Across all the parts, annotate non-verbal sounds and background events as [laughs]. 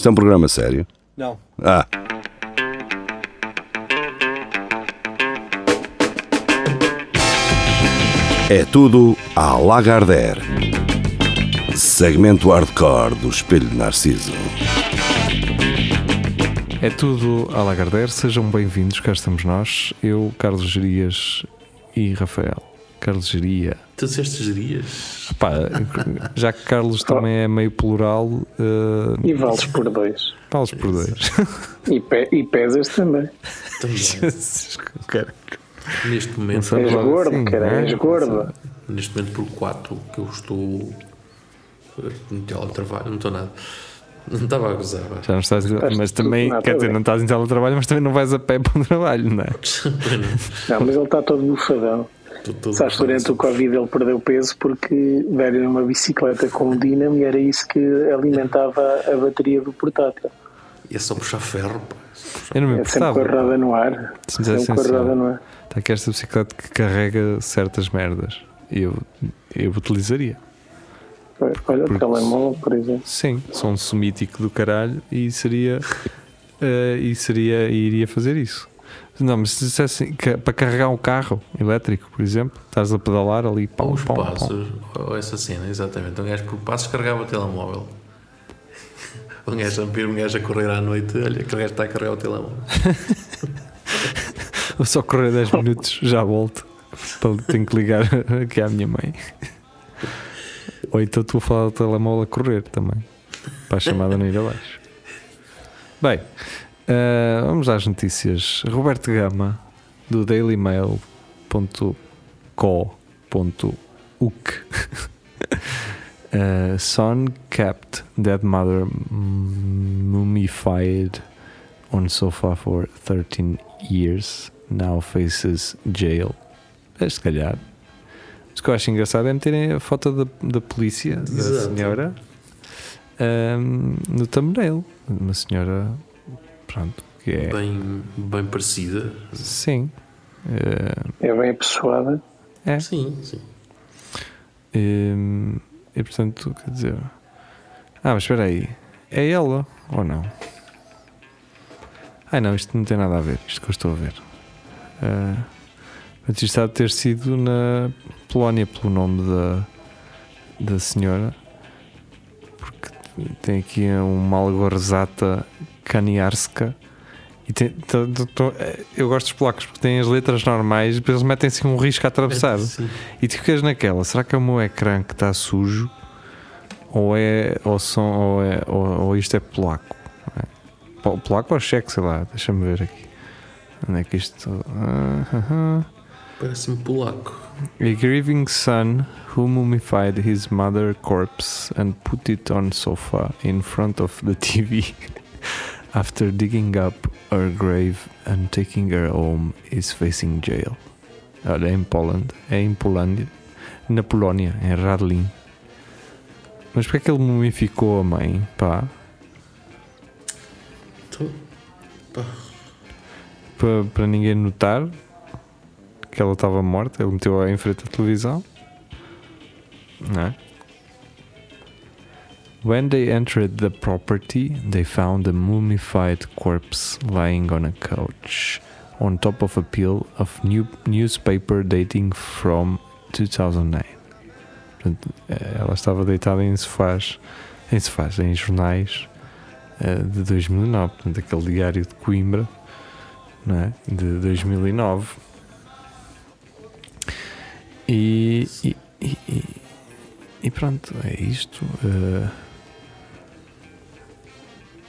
Isto é um programa sério? Não. Ah. É tudo à Lagardère. Segmento hardcore do Espelho de Narciso. É tudo à Lagardère, sejam bem-vindos, cá estamos nós, eu, Carlos Gerias e Rafael. Carlos Geria. Tu disseste gerias? Pá, já que Carlos também é meio plural, uh, E vales por dois. vales por dois. E, pe e pesas também. Também. Neste não momento, És gordo, sim, cara, é? és gordo. neste momento por 4 que eu estou eh, no teletrabalho, não estou nada. Não estava a gozar, vá. Já não estás, mas também, nada quer dizer, bem. não estás em teletrabalho, mas também não vais a pé para o trabalho, não é? [laughs] Não, mas ele está todo bufadão. Todo Sabes, durante o Covid ele perdeu peso porque deram uma bicicleta com dínamo e era isso que alimentava a bateria do portátil. E é só puxar ferro, pá. Eu não me É sempre com a importava. roda no ar. Se me dissesse Sempre com a assim, roda no ar. Está aqui esta bicicleta que carrega certas merdas. E eu, eu utilizaria. Olha o Porque- telemóvel, por exemplo. Sim, sou um sumítico do caralho e seria. eh, e seria. E iria fazer isso. Não, mas se dissesse que- para carregar um carro elétrico, por exemplo, estás a pedalar ali, pau, Ou os pau, pau. passos, ou essa cena, exatamente. Um gajo por passos carregava o telemóvel. [laughs] Um gajo a ver um gajo a correr à noite, olha, que o gajo está a carregar o telemóvel. [laughs] Vou só correr 10 minutos, já volto. Para- Tenho que ligar [laughs] aqui à minha mãe. Ou então estou a falar do telemóvel a correr também. Para a chamada não ir abaixo. Bem, eh, vamos às notícias. Roberto Gama, do dailymail.co.uk uh, [laughs] Son kept dead mother mummified on sofa for 13 years. Now faces jail. É, se calhar. Mas o que eu acho engraçado é meterem a foto da, da polícia, da Exato. senhora, ahm, no thumbnail. Uma senhora, pronto, que é. Bem, bem parecida. Sim. Eh, É bem apessoada. é. Sim, sim. Hum, e portanto, quer dizer. Ah, mas espera aí. É ela ou não? Ai não, isto não tem nada a ver. Isto que eu estou a ver. Ah, mas isto há de ter sido na Polónia, pelo nome da, da senhora. Porque tem aqui um Malgorzata Kaniarska. E tem, eu gosto dos polacos porque têm as letras normais e depois eles metem assim um risco a atravessar. [laughs] Sim. E tu ficas naquela, será que é o meu ecrã que está sujo? Ou é ou som, ou, é, ou, ou isto é polaco? É? Po- Polaco ou cheque, sei lá, deixa-me ver aqui. Onde é que isto. Ah, ah. Parece-me polaco. A grieving son who mummified his mother corpse and put it on sofa in front of the TV [laughs] after digging up her grave and taking her home is facing jail. Olha, é em Poland, é em Polândia, na Polónia, em Radlin. Mas porquê é que ele mumificou a mãe? Pá, Então, pá, para ninguém notar que ela estava morta, ele meteu-a em frente à televisão. Não é? When they entered the property, they found a mummified corpse lying on a couch on top of a pile of new newspaper dating from 2009. Portanto, eh, ela estava deitada em sofás, em sofás, em jornais eh, de 2009, portanto, aquele diário de Coimbra não é? de 2009 e, e, e- e- pronto, é isto. eh.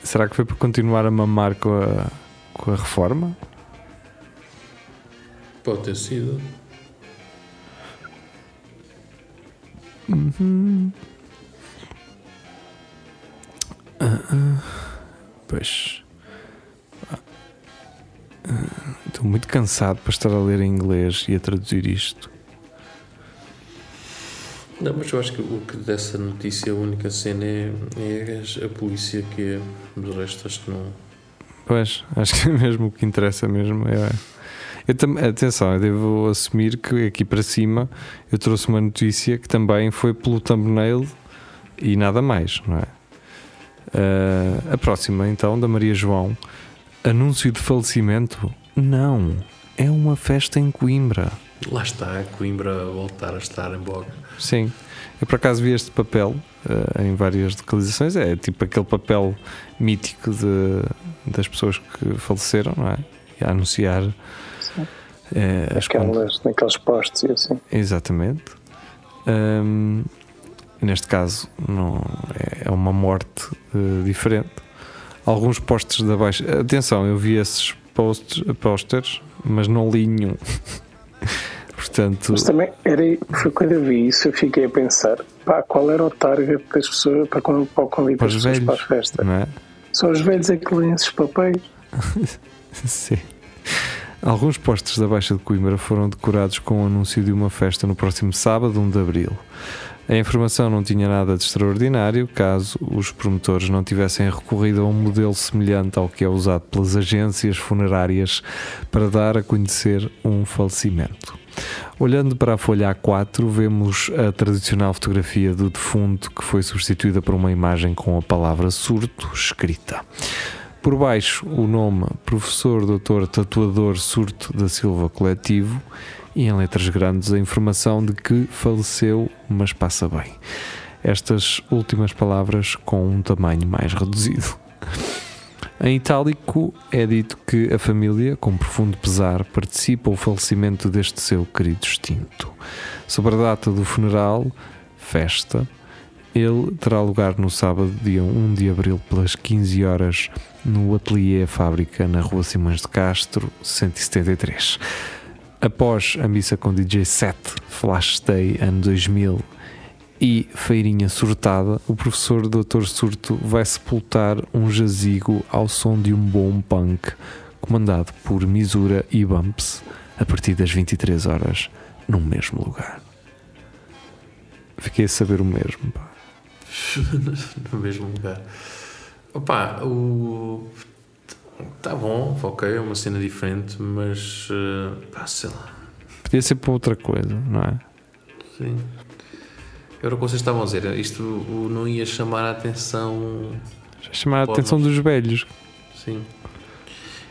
Será que foi para continuar a mamar com a, com a reforma? pode ter sido. Uhum. Ah, ah. Pois. Ah, Estou muito cansado para estar a ler em inglês e a traduzir isto. Não, mas eu acho que o que dessa notícia, a única cena é, é a polícia que é. Do resto, acho que não. Pois, acho que é mesmo o que interessa mesmo. É, eu tam, atenção, eu devo assumir que aqui para cima eu trouxe uma notícia que também foi pelo thumbnail e nada mais, não é? Uh, a próxima, então, da Maria João. Anúncio de falecimento? Não. É uma festa em Coimbra. Lá está, Coimbra a voltar a estar em boga. Sim. Eu por acaso vi este papel uh, em várias localizações. É tipo aquele papel mítico de, das pessoas que faleceram, não é? E a anunciar. É, Aquelas, naqueles postos e assim. Exatamente. Um, neste caso, não, é, é uma morte uh, diferente. Alguns postes da baixa. Atenção, eu vi esses posts, posters, mas não li nenhum. [laughs] [laughs] Portanto, mas também era, foi quando eu vi isso, eu fiquei a pensar pá, qual era o target das pessoas para, para o convite das pessoas velhos, para a festa. É? São os velhos é que leem esses papéis. [laughs] Sim. Alguns postos da Baixa de Coimbra foram decorados com o anúncio de uma festa no próximo sábado, 1 de abril. A informação não tinha nada de extraordinário caso os promotores não tivessem recorrido a um modelo semelhante ao que é usado pelas agências funerárias para dar a conhecer um falecimento. Olhando para a folha A4, vemos a tradicional fotografia do defunto que foi substituída por uma imagem com a palavra surto escrita. Por baixo, o nome Professor Dr. Tatuador Surto da Silva Coletivo e em letras grandes a informação de que faleceu, mas passa bem. Estas últimas palavras com um tamanho mais reduzido. Em itálico é dito que a família, com profundo pesar, participa o falecimento deste seu querido extinto. Sobre a data do funeral, festa, ele terá lugar no sábado, dia 1 de abril, pelas 15 horas, no Ateliê Fábrica, na Rua Simões de Castro, 173. Após a missa com DJ 7, Flash Day, ano 2000 e Feirinha Surtada, o professor Dr. Surto vai sepultar um jazigo ao som de um bom punk, comandado por Misura e Bumps, a partir das 23 horas, no mesmo lugar. Fiquei a saber o mesmo, pá. [laughs] no mesmo lugar. Opa, o. Tá bom, ok, é uma cena diferente, mas. Uh, pá, sei lá. Podia ser para outra coisa, não é? Sim. Era o que vocês estavam a dizer, isto não ia chamar a atenção. Já chamar a atenção dos velhos. Sim.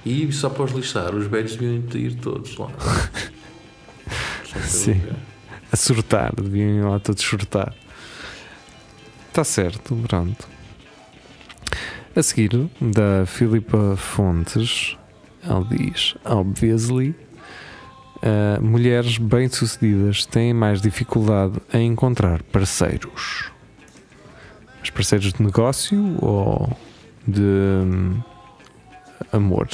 E só para os lixar, os velhos deviam ir todos lá. [laughs] Sim. A surtar, deviam ir lá todos surtar. Está certo, pronto. A seguir, da Filipa Fontes, ela diz: Obviously, uh, mulheres bem-sucedidas têm mais dificuldade em encontrar parceiros. Mas parceiros de negócio ou de um, amor?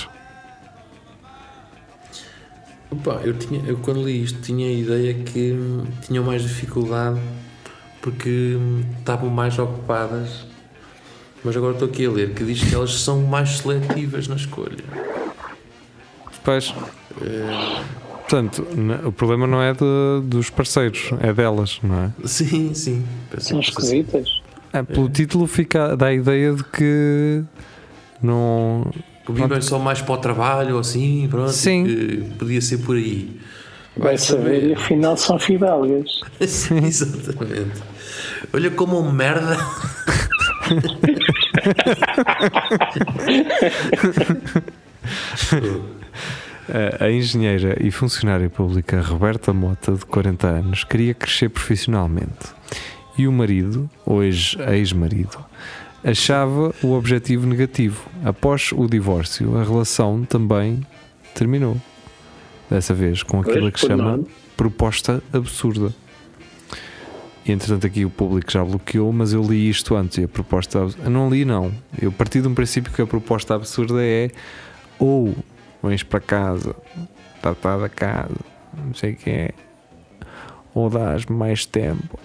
Opa, eu, tinha, eu quando li isto tinha a ideia que tinham mais dificuldade porque estavam mais ocupadas. Mas agora estou aqui a ler que diz que elas são mais seletivas na escolha. Pois. É... Portanto, o problema não é de, dos parceiros, é delas, não é? Sim, sim. São esquisitas. É, pelo é. título fica, dá a ideia de que não. Vivem só mais para o trabalho, assim, pronto. Sim. podia ser por aí. Vai saber e afinal são fidalgas. [laughs] Sim, exatamente. Olha como merda. [laughs] [laughs] A engenheira e funcionária pública Roberta Mota, de 40 anos, queria crescer profissionalmente. E o marido, hoje ex-marido, achava o objetivo negativo. Após o divórcio, a relação também terminou. Dessa vez com aquilo que chama proposta absurda. E entretanto aqui o público já bloqueou, mas eu li isto antes e a proposta. Não li, não. Eu parti de um princípio que a proposta absurda é ou vens para casa, tratar da casa, não sei o que é, ou dás-me mais tempo,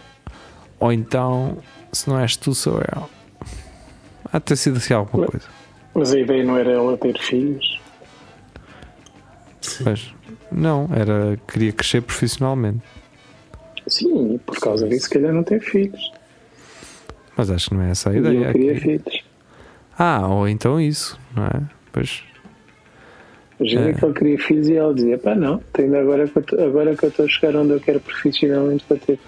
ou então, se não és tu, sou eu. Há de ter sido assim alguma coisa. Mas a ideia não era ela ter filhos? Mas, não, era queria crescer profissionalmente. Sim, por causa disso, se calhar não tem filhos. Mas acho que não é essa a ideia. Eu queria filhos. Ah, ou então isso, não é? Pois. Imagina é. que ele queria filhos e ela dizia: pá, não, tenho agora, agora que eu estou a chegar onde eu quero profissionalmente para ter.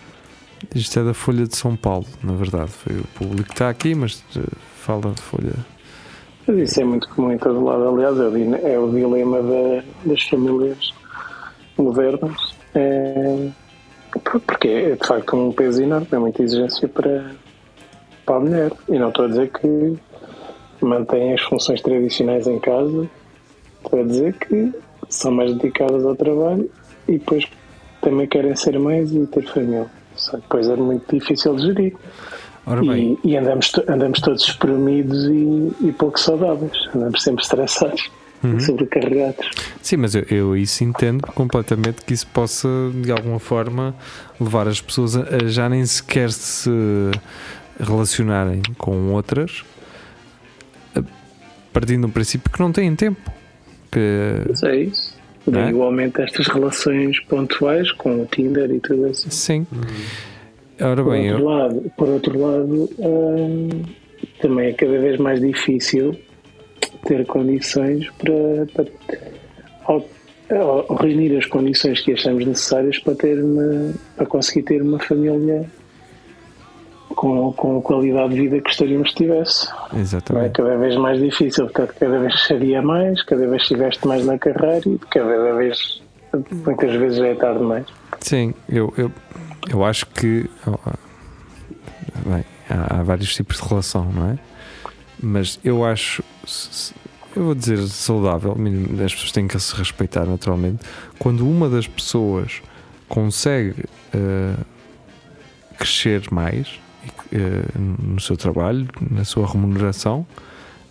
Isto é da Folha de São Paulo, na verdade. Foi o público que está aqui, mas eh, fala de Folha. Mas isso é muito comum em todo lado. Aliás, é o, é dilema da- das famílias modernas. É, porque é de facto um peso enorme, é muita exigência para, para a mulher. E não estou a dizer que mantêm as funções tradicionais em casa, estou a dizer que são mais dedicadas ao trabalho e depois também querem ser mães e ter família. Só que depois é muito difícil de gerir. E, e andamos, andamos todos espremidos e, e pouco saudáveis. Andamos sempre estressados, sobrecarregados. sim, mas eu, eu isso entendo completamente que isso possa, de alguma forma, levar as pessoas a, a já nem sequer se relacionarem com outras, partindo do princípio que não têm tempo. Que, Mas é isso. É? Igualmente estas relações pontuais com o Tinder e tudo isso. sim. Ora Por bem, outro eu, lado, por outro lado hum, também é cada vez mais difícil ter condições para, para ao- ao reunir as condições que achamos necessárias para ter uma, para conseguir ter uma família com, com a qualidade de vida que gostaríamos que tivesse. Não é exatamente. cada vez mais difícil, portanto, cada vez seria mais, cada vez estiveste mais na carreira e cada vez, muitas vezes já é tarde demais. Sim, eu, eu, eu acho que ah, bem, há vários tipos de relação, não é? Mas eu acho, eu vou dizer saudável, as pessoas têm que se respeitar naturalmente. Quando uma das pessoas consegue ah, crescer mais ah, no seu trabalho, na sua remuneração,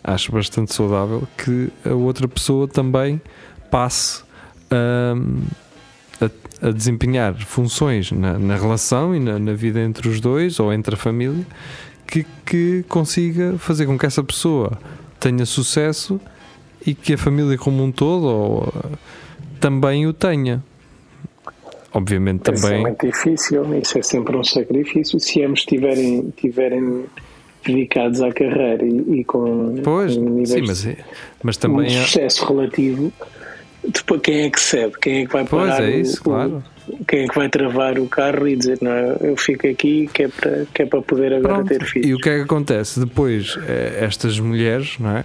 acho bastante saudável que a outra pessoa também passe a, a, a desempenhar funções na, na relação e na, na vida entre os dois ou entre a família que, que consiga fazer com que essa pessoa tenha sucesso e que a família como um todo ou, eh, também o tenha. Obviamente Isso é também. muito difícil, isso é sempre um sacrifício. Se ambos estiverem tiverem dedicados à carreira e, e com Pois, níveis sim, mas, é- mas também é, sucesso relativo, depois quem é que cede? Quem é que vai Pois, parar é o- isso, o- claro. Quem é que vai travar o carro e dizer não, eu fico aqui que é para, que é para poder agora Pronto. ter filhos. E o que é que acontece? Depois, eh, estas mulheres, não é?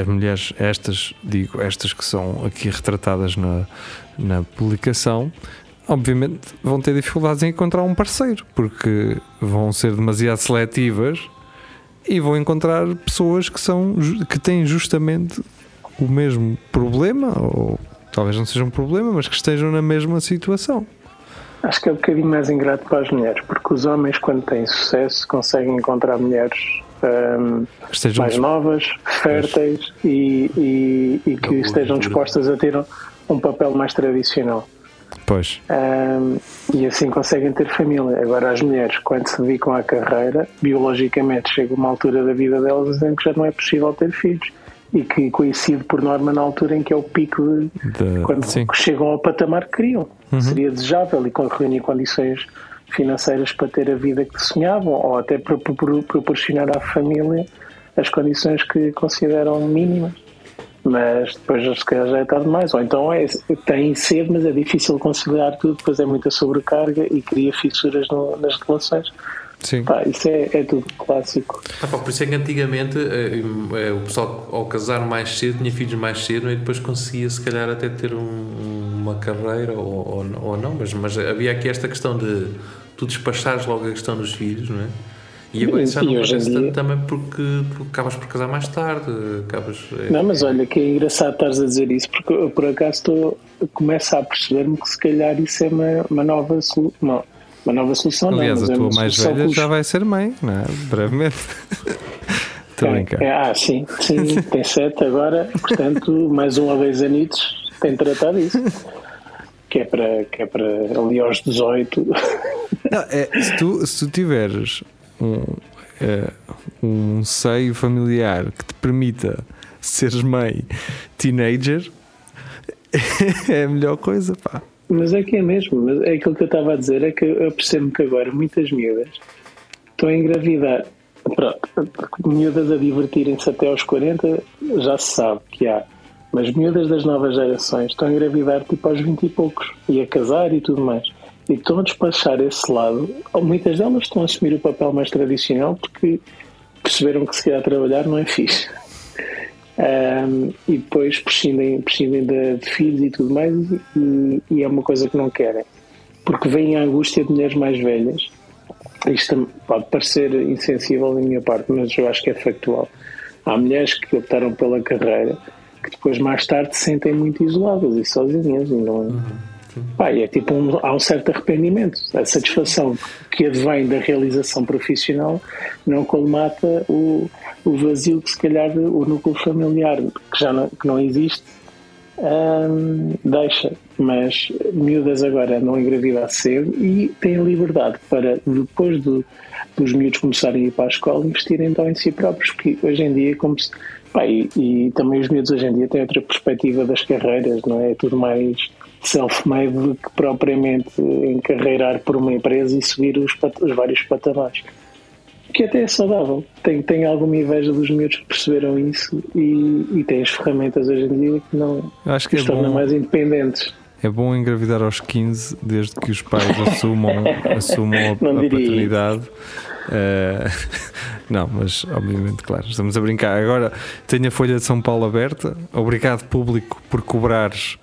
As mulheres, estas, digo, estas que são aqui retratadas na, na publicação, obviamente vão ter dificuldades em encontrar um parceiro, porque vão ser demasiado seletivas e vão encontrar pessoas que, são, que têm justamente o mesmo problema, ou talvez não seja um problema, mas que estejam na mesma situação. Acho que é um bocadinho mais ingrato para as mulheres, porque os homens, quando têm sucesso, conseguem encontrar mulheres Estejam mais novas, férteis e, e, e que estejam dispostas a ter um, um papel mais tradicional. Pois, Ahm, e assim conseguem ter família. Agora, as mulheres, quando se dedicam à carreira, biologicamente chega uma altura da vida delas dizendo que já não é possível ter filhos e que coincide por norma na altura em que é o pico de, de- quando sim. chegam ao patamar que queriam. Seria desejável e com reunir condições financeiras para ter a vida que sonhavam ou até para pro- proporcionar à família as condições que consideram mínimas. Mas depois se calhar já é tarde demais. Ou então é, tem cedo, mas é difícil conciliar tudo, depois é muita sobrecarga e cria fissuras no- nas relações. Sim. Pá, isso é, é tudo clássico. Ah, pá, por isso é que antigamente eh, eh, o pessoal ao casar mais cedo tinha filhos mais cedo e depois conseguia se calhar até ter um- uma carreira ou, ou, ou não, mas, mas havia aqui esta questão de tu despachares logo a questão dos filhos, não é? E agora isso já não acontece dia- tanto também porque tu acabas por casar mais tarde, acabas... eh, Não, mas olha que é engraçado estares a dizer isso, porque eu, por acaso estou, começo a perceber-me que se calhar isso é uma, uma nova solução. Uma, nova solução, Aliás, não, a mas é tua uma mais velha já vai ser mãe, não é? Brevemente. [laughs] Estou É, é, ah, sim, sim, tem [laughs] sete agora, portanto, mais um a dois anitos tem tratado disso. Que é para, que é para ali aos 18. Não, é, se, tu, se tu tiveres um, é, um seio familiar que te permita seres mãe teenager, [laughs] é a melhor coisa, pá. Mas é que é mesmo, mas é aquilo que eu estava a dizer, é que eu percebo que agora muitas miúdas estão a engravidar. Pronto, miúdas a divertirem-se até aos 40 já se sabe que há. Mas miúdas das novas gerações estão a engravidar tipo aos 20 e poucos e a casar e tudo mais. e estão a despachar esse lado. Muitas delas estão a assumir o papel mais tradicional porque perceberam que se quer trabalhar não é fixe. Um, e depois prescindem, prescindem de, de, filhos e tudo mais, e, e, é uma coisa que não querem, porque vem a angústia de mulheres mais velhas. Isto pode parecer insensível da minha parte, mas eu acho que é factual. Há mulheres que optaram pela carreira que depois, mais tarde, se sentem muito isoladas e sozinhas, e não. Uhum. É tipo um, há um certo arrependimento. A satisfação que advém da realização profissional não colmata o, o vazio que se calhar o núcleo familiar, que já não, que não existe, hum, deixa. Mas miúdas agora não engravidar cedo e têm liberdade para, depois do, dos miúdos começarem a ir para a escola, investirem então em si próprios, porque hoje em dia, como se, e, e também os miúdos hoje em dia têm outra perspectiva das carreiras, não é? É tudo mais self-made do que propriamente encarreirar por uma empresa e subir os, os vários patamares. Que até é saudável. Tenho, tenho alguma inveja dos miúdos que perceberam isso e, e têm as ferramentas hoje em dia que não acho que os é tornam mais independentes. É bom engravidar aos 15, desde que os pais assumam, [laughs] assumam a, a paternidade. Uh, [laughs] não, mas obviamente, claro, estamos a brincar. Agora tenho a Folha de São Paulo aberta. Obrigado, público, por cobrares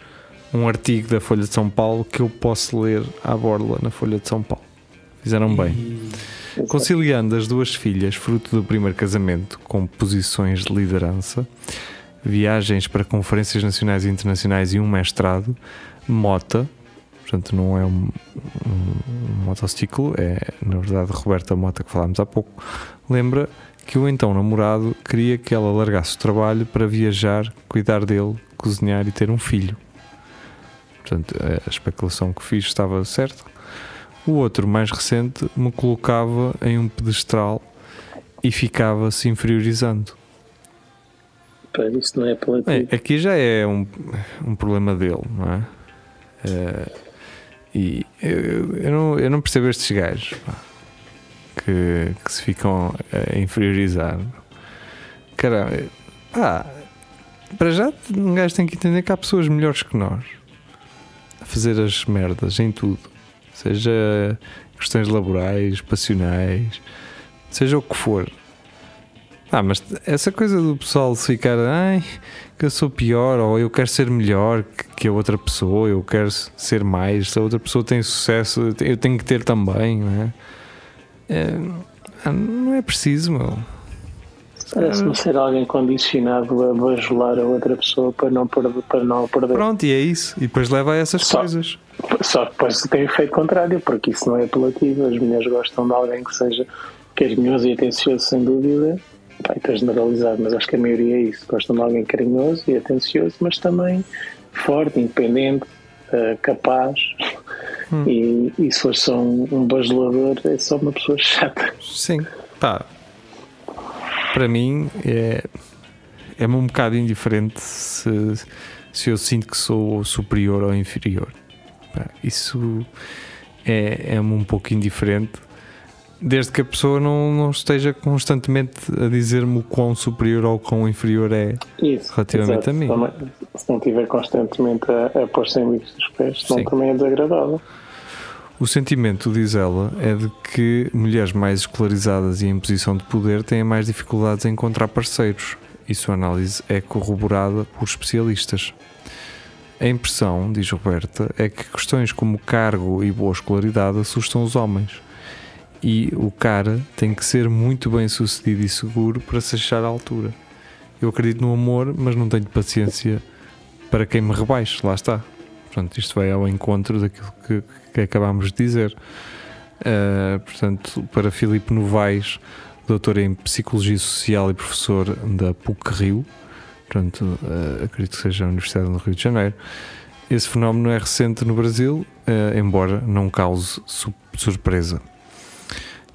um artigo da Folha de São Paulo que eu posso ler à borla na Folha de São Paulo. Fizeram bem. Conciliando as duas filhas, fruto do primeiro casamento, com posições de liderança, viagens para conferências nacionais e internacionais e um mestrado, Mota, portanto não é um, um, um motociclo, é na verdade Roberta Mota que falámos há pouco, lembra que o então namorado queria que ela largasse o trabalho para viajar, cuidar dele, cozinhar e ter um filho. Portanto, a especulação que fiz estava certa. O outro, mais recente, me colocava em um pedestral e ficava se inferiorizando. Pá, isso não é apelativo. É, aqui já é um, um problema dele, não é? é e eu, eu, não, eu não percebo estes gajos pá, que, que se ficam a inferiorizar. Caramba, pá, para já um gajo tem que entender que há pessoas melhores que nós fazer as merdas em tudo, seja questões laborais, passionais, seja o que for. Ah, mas essa coisa do pessoal ficar, ai, que eu sou pior, ou eu quero ser melhor que a outra pessoa, eu quero ser mais, se a outra pessoa tem sucesso, eu tenho que ter também, não é? é não é preciso, meu. Parece-me ser alguém condicionado a bajular a outra pessoa para não perder. Para não perder. Pronto, e é isso. E depois leva a essas só, coisas. Só que depois tem o efeito contrário, porque isso não é apelativo. As mulheres gostam de alguém que seja carinhoso e atencioso, sem dúvida. Vai estar generalizado, mas acho que a maioria é isso. Gostam de alguém carinhoso e atencioso, mas também forte, independente, uh, capaz. Hum. E, e se for só um, um bajulador, é só uma pessoa chata. Sim, pá para mim é, é um bocado indiferente se, se eu sinto que sou superior ou inferior. Isso é, é um pouco indiferente, desde que a pessoa não, não esteja constantemente a dizer-me o quão superior ou quão inferior é Isso, relativamente exato. a mim. Também, se não estiver constantemente a, a pôr-se em bicos dos pés, senão também é desagradável. O sentimento, diz ela, é de que mulheres mais escolarizadas e em posição de poder têm mais dificuldades em encontrar parceiros, e sua análise é corroborada por especialistas. A impressão, diz Roberta, é que questões como cargo e boa escolaridade assustam os homens. E o cara tem que ser muito bem sucedido e seguro para se achar à altura. Eu acredito no amor, mas não tenho paciência para quem me rebaixe, lá está. Portanto, isto vai ao encontro daquilo que, que acabámos de dizer. Uh, portanto, para Filipe Novaes, doutor em Psicologia Social e professor da PUC Rio, portanto, uh, acredito que seja a Universidade do Rio de Janeiro, esse fenómeno é recente no Brasil, uh, embora não cause su surpresa.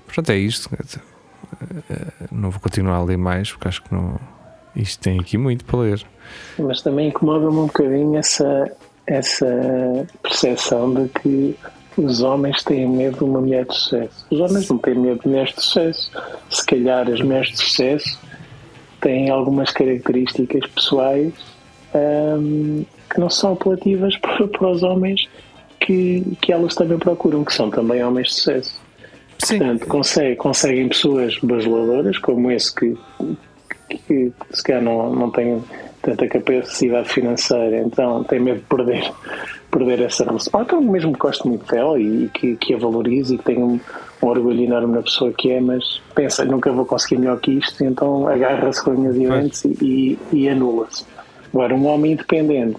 Portanto, é isto. não vou continuar a ler mais, porque acho que não, isto tem aqui muito para ler. Mas também incomoda-me um bocadinho essa, essa percepção de que os homens têm medo de uma mulher de sucesso. Os homens não têm medo de mulheres de sucesso. Se calhar as mulheres de sucesso têm algumas características pessoais hum, que não são apelativas [laughs] para, os homens que, que elas também procuram, que são também homens de sucesso. Sim. Portanto, consegue, conseguem pessoas bajuladoras, como esse que, que, que se calhar não, não tem tanta capacidade financeira, então tem medo de perder, perder essa relação. Ou então mesmo que goste muito dela e que, que a valorize e que tenha um, um orgulho enorme na pessoa que é, mas pensa, nunca vou conseguir melhor que isto, então agarra-se com unhas e dentes e, e anula-se. Agora, um homem independente,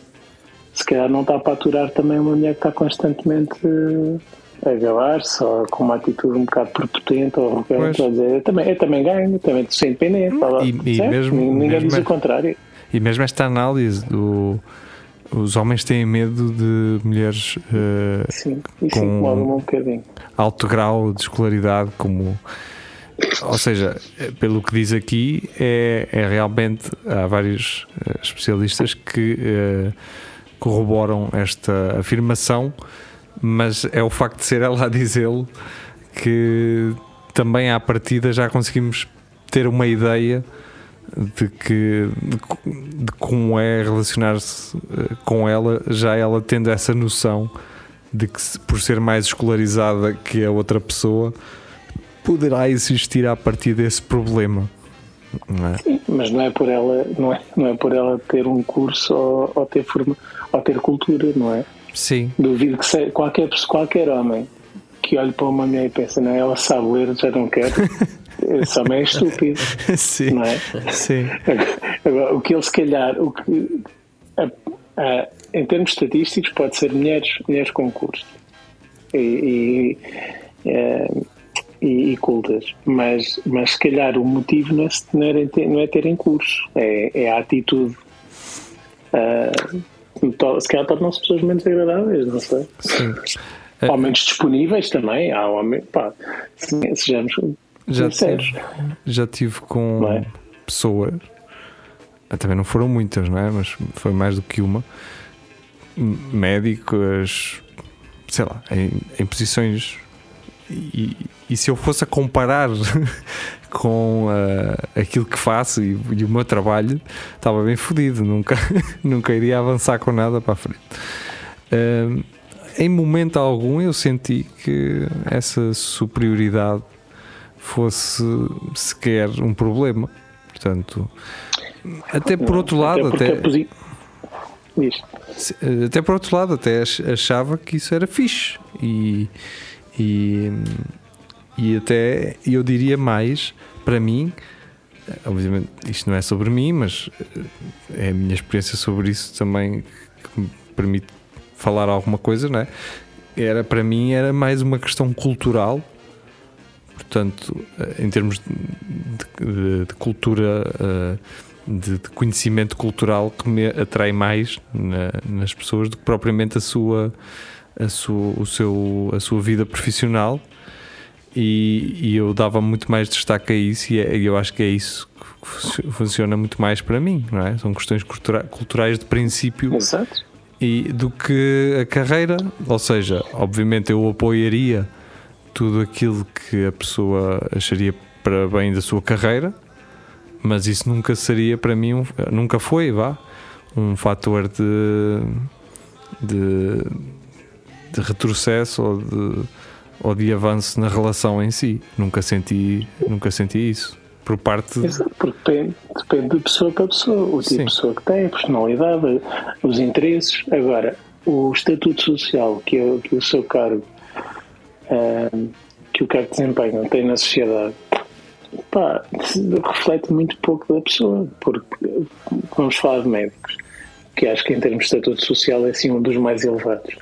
se calhar não está para aturar também uma mulher que está constantemente eh, a gabar-se ou com uma atitude um bocado prepotente ou arrogante, a dizer, eu também, eu também ganho, também sou independente. blá. E- e mesmo- Ninguém mesmo diz é- o contrário. E mesmo esta análise do. Os homens têm medo de mulheres eh, Sim, isso Com- um bocadinho. alto grau de escolaridade, como. Ou seja, pelo que diz aqui, é, é realmente. Há vários eh, especialistas que eh, corroboram esta afirmação, mas é o facto de ser ela a dizê-lo que também à partida já conseguimos ter uma ideia de que de, de como é relacionar-se eh, com ela, já ela tendo essa noção de que por ser mais escolarizada que a outra pessoa poderá existir a partir desse problema. Não é? Sim, mas não é por ela, não é, não é por ela ter um curso ou, ou ter forma, ou ter cultura, não é? Sim, Duvido que se, qualquer, qualquer homem que olhe para uma mulher e pensa, não, ela sabe ler, já não quer, [laughs] esse homem é estúpido, [laughs] sim, não é? sim, Agora, o que ele se calhar, o que, a- a- em termos estatísticos, pode ser mulheres, mulheres com curso e, e, eh, e- e cultas, mas, mas se calhar o motivo não é, não é, terem curso, é, é a atitude. Ah, se calhar tornam-se pessoas menos agradáveis, não sei. sim. Ou menos disponíveis também. Há homens, pá, se- sejamos Já sinceros. tive, já tive com é? pessoas, ah, também não foram muitas, não é? Mas foi mais do que uma. Médicos, sei lá, em, em posições. E, e se eu fosse a comparar [laughs] com ah, aquilo que faço e, e o meu trabalho, estava bem fodido, nunca, [laughs] nunca iria avançar com nada para a frente. Ah, em momento algum eu senti que essa superioridade fosse sequer um problema. Portanto, até por outro lado, até, a posi- Diz. se- até por outro lado, até ach- achava que isso era fixe e, e, e até eu diria mais para mim. Obviamente, isto não é sobre mim, mas eh, é a minha experiência sobre isso também que me permite falar alguma coisa, não é? Era para mim era mais uma questão cultural, portanto, eh, em termos de, de- de cultura, eh, de, de conhecimento cultural que me atrai mais na- nas pessoas do que propriamente a sua, a sua, o seu, a sua vida profissional. E, e eu dava muito mais destaque a isso, e é- eu acho que é isso que fu- funciona muito mais para mim, não é? São questões cultura- culturais de princípio Exato. e do que a carreira, ou seja, obviamente eu apoiaria tudo aquilo que a pessoa acharia para bem da sua carreira, mas isso nunca seria para mim, um- nunca foi, vá, um fator de, de, de retrocesso ou de, ou de avanço na relação em si. Nunca senti, nunca senti isso por parte Exato, porque depende, depende de pessoa para pessoa, o tipo Sim. de pessoa que tem, a personalidade, os interesses. Agora, o estatuto social que, é- que o seu cargo, que o cargo que desempenha tem na sociedade, pá, reflete muito pouco da pessoa, porque vamos falar de médicos, que acho que em termos de estatuto social é assim um dos mais elevados.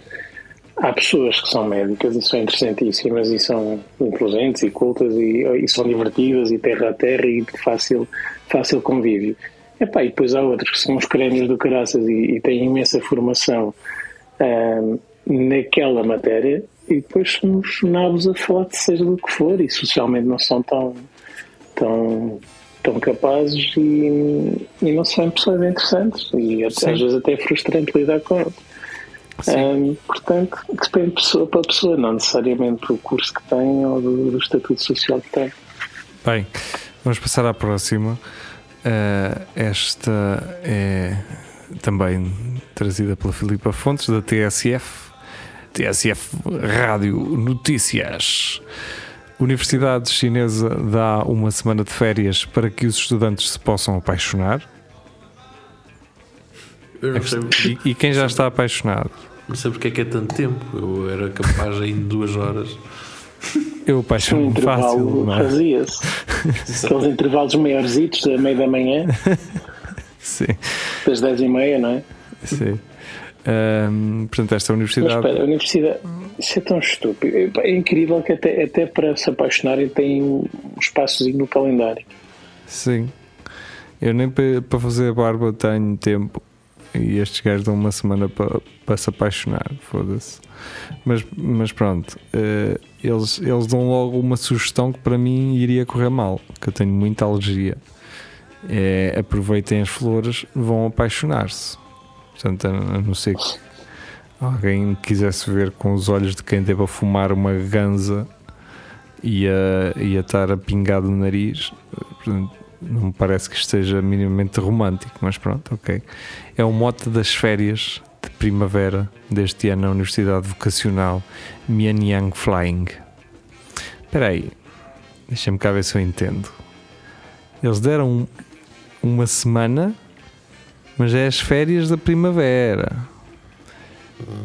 Há pessoas que são médicas e são interessantíssimas e são inteligentes e cultas e, e são divertidas e terra a terra e de fácil, fácil convívio. Epá, e depois há outros que são os crémios do caraças e, e têm imensa formação naquela matéria e depois são os nabos a falar de seja do que for e socialmente não são tão, tão, tão capazes e, e não são pessoas interessantes e até- às vezes até é frustrante lidar com eles. Ahm, portanto, depende de pessoa para pessoa, não necessariamente do curso que tem ou do, do estatuto social que tem. Bem, vamos passar à próxima. Eh, esta é também trazida pela Filipa Fontes, da TSF. TSF Rádio Notícias. Universidade Chinesa dá uma semana de férias para que os estudantes se possam apaixonar. Sei, E, e quem já está apaixonado? não sei porque é que é tanto tempo. Eu era capaz em duas horas. Eu Um apaixono-me fácil, é? fazia-se. [laughs] Aqueles intervalos maiorzitos, a meio da manhã, [laughs] Sim, das 10 e meia, não é? sim. Ahm, portanto, esta Mas universidade. espera, a universidade, isso é tão estúpido. É incrível que até, até para se apaixonarem tem um espaçozinho no calendário. Sim. Eu nem pa- para fazer a barba tenho tempo. E estes gajos dão uma semana para, para se apaixonar. Foda-se. Mas, mas pronto. eh, eles, eles dão logo uma sugestão que para mim iria correr mal. Que eu tenho muita alergia. É, aproveitem as flores, vão apaixonar-se. Portanto, a, não ser que alguém quisesse ver com os olhos de quem deve fumar uma ganza e a, e a estar a pingar do nariz. Portanto, não me parece que esteja minimamente romântico, mas pronto, ok. É o mote das férias de primavera deste ano na Universidade Vocacional Mianyang Flying. Espera aí, deixa-me cá ver se eu entendo. Eles deram uma semana, mas é as férias da primavera,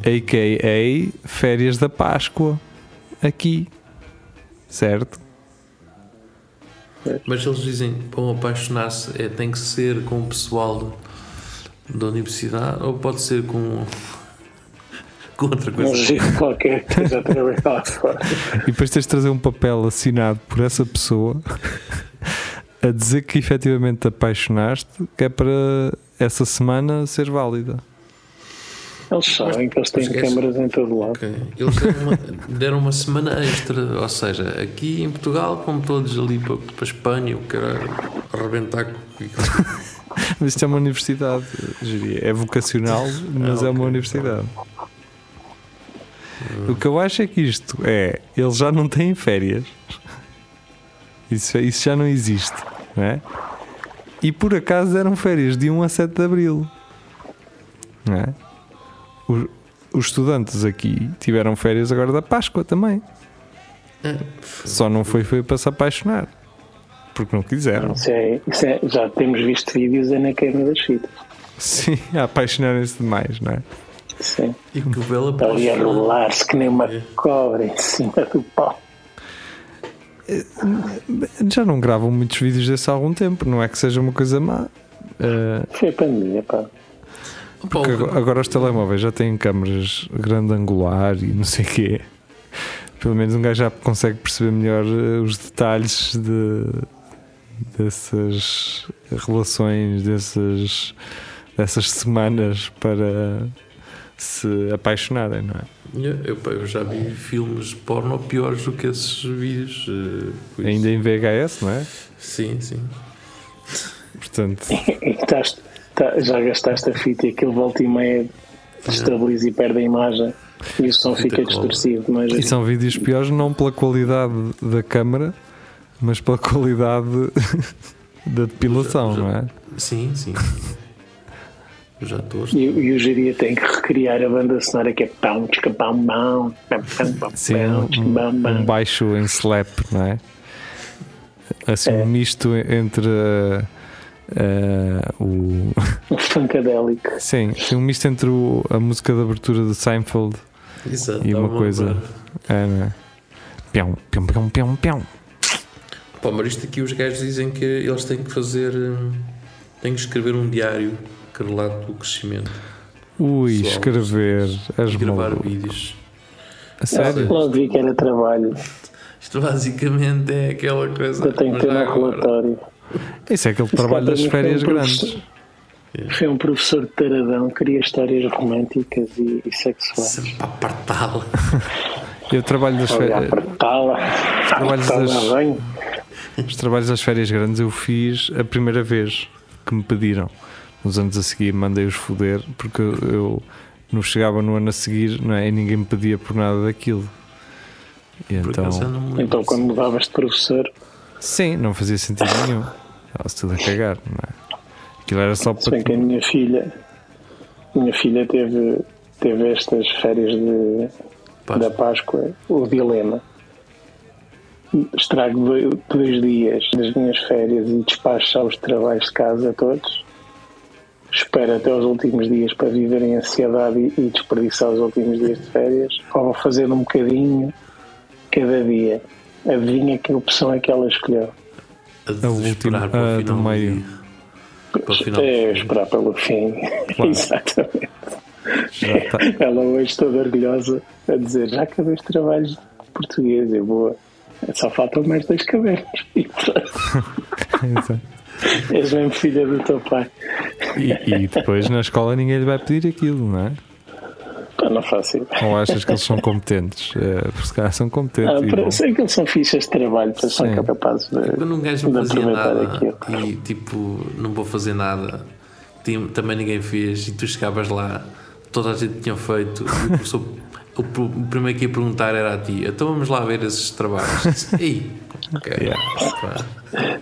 a.k.a. férias da Páscoa, aqui, certo? Mas eles dizem bom apaixonar-se é, tem que ser com o pessoal da universidade ou pode ser com, [laughs] com outra Um coisa. qualquer que lá fora. E depois tens de trazer um papel assinado por essa pessoa [laughs] a dizer que efetivamente te apaixonaste, que é para essa semana ser válida. Eles sabem que eles têm esquece. câmaras em todo lado. Ok. Eles deram uma, deram uma semana extra, ou seja, aqui em Portugal, como todos ali para, para a Espanha, eu quero arrebentar com [laughs] Mas isto é uma universidade, diria. é vocacional, mas Ah, é uma universidade. O que eu acho é que isto é, eles já não têm férias. Isso, isso já não existe, não é? E por acaso eram férias de 1 a 7 de Abril. Não é? Os, os estudantes aqui tiveram férias agora da Páscoa também. Só não foi, foi para se apaixonar. Porque não quiseram. Isso é, isso é- já temos visto vídeos é na queima das fitas. Sim, [laughs] a apaixonarem-se demais, não é? Sim. E que bela Está ali a rolar-se que nem uma É. cobra em cima do pau. Já não gravam muitos vídeos desse há algum tempo, não é que seja uma coisa má. Eh, Foi a pandemia, pá. Porque que- agora, agora os telemóveis já têm câmaras grande angular e não sei o quê. Pelo menos um gajo já consegue perceber melhor eh, os detalhes de, dessas relações, dessas, dessas semanas para se apaixonarem, não é? Eu, eu, já vi filmes porno piores do que esses vídeos. eh, por isso- Ainda em VHS, não é? Sim, sim. Portanto, E estás- tá- já gastaste a fita e aquilo volta e meia destabiliza e perde a imagem e o som fica distorcido. Mas E são vídeos piores não pela qualidade da câmara, mas pela qualidade [laughs] da depilação, Já- já- não é? Sim, sim. Eu já estou. E, e o Geria tem que recriar a banda sonora que é pão, tchica, pão, pão, pão, pão, pão, Sim, pão, tchica, um, um baixo em slap, não é? Assim, É. um misto entre uh, uh, o. Funkadélico. Sim, sim, um misto entre o- a música de abertura de Seinfeld Exato. e uma coisa. É, não é? Pião, pião, pião, pião, pião. Pá, mas isto aqui os gajos dizem que eles têm que fazer. hum, têm que escrever um diário que relate o crescimento Ui, Pessoal, escrever as e gravar malucas. vídeos. A sério? Logo vi que era trabalho. Isto basicamente é aquela coisa. Eu tenho que ter agora. relatório. Isso é aquele Isso trabalho das um férias grandes. Foi um professor de taradão, queria histórias românticas e, e sexuais. Sempre para apartá-la. [laughs] Eu trabalho das férias. apertá-la, trabalhos das-. Os trabalhos das férias grandes eu fiz a primeira vez que me pediram. Nos anos a seguir mandei-os foder porque eu, não chegava no ano a seguir não é? e ninguém me pedia por nada daquilo. E então, Então, quando mudavas de professor, sim, não fazia sentido nenhum. Estava-se tudo a cagar, não é? Aquilo era só se para. bem que a minha filha, minha filha teve, teve estas férias de Páscoa. da Páscoa, o dilema. Estrago dois, dias das minhas férias e despacho os trabalhos de casa todos. Espero até os últimos dias para viver em ansiedade e, desperdiçar os últimos dias de férias. Ou vou fazer um bocadinho cada dia. Adivinha que opção é que ela escolheu? A A última, esperar para o a do meio. Para o final. É esperar pelo fim. Claro. [laughs] Exatamente. Já está. Ela hoje toda orgulhosa a dizer já acabei os trabalhos de português, eu vou. Só faltam mais dois cabelos. [laughs] Exato. és mesmo filha do teu pai. E, e depois na escola ninguém lhe vai pedir aquilo, não é? Pá, não faço ideia. Ou achas que eles são competentes? É, porque se calhar são competentes. Ah, sei que eles são fichas de trabalho, para são Sim. capazes de, Quando um gajo não de fazia nada aquilo. e tipo, não vou fazer nada, também ninguém fez, e tu chegavas lá, toda a gente tinha feito, e o, professor- o o primeiro que ia perguntar era a ti, então vamos lá ver esses trabalhos. [laughs] Ei, ok. Yeah.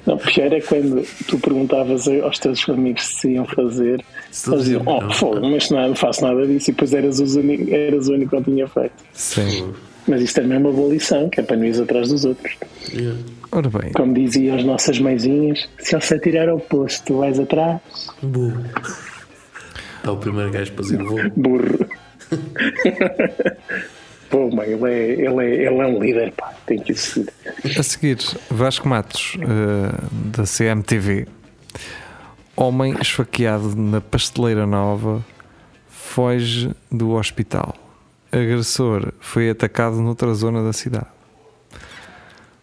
Não, pior é quando tu perguntavas aos teus amigos se iam fazer, Se eles diziam, oh, não, fogo, mas não, faço nada disso, e depois eras, os uni- eras o único que não tinha feito. Sim. Mas isto também é uma boa lição, que é para não ir atrás dos outros. Yeah. Ora bem, Como diziam as nossas mãezinhas, se ele se atirar ao posto, tu vais atrás, Burro. Está o primeiro gajo para dizer vou. burro. [laughs] Pô, mãe, ele é, ele, é, ele é um líder, pá, tem que seguir. a seguir, Vasco Matos, eh, da CMTV. Homem esfaqueado na pasteleira nova foge do hospital. Agressor foi atacado noutra zona da cidade.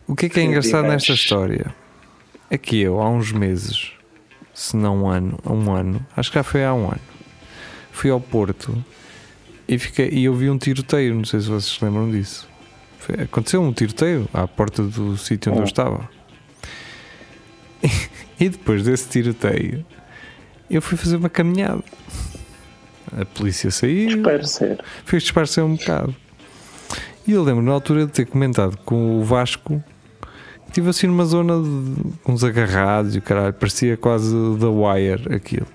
O que é que é engraçado nesta história? É que eu, há uns meses, se não um ano, há um ano, acho que já foi há um ano, fui ao Porto e, fiquei, e eu vi um tiroteio. Não sei se vocês se lembram disso. Foi- aconteceu um tiroteio à porta do sítio onde eu Oh. estava. [laughs] E depois desse tiroteio, eu fui fazer uma caminhada. A polícia saiu, Espero ser. fez disparecer um bocado. E eu lembro na altura de ter comentado com o Vasco que estive assim numa zona de uns agarrados e o caralho, parecia quase The Wire aquilo.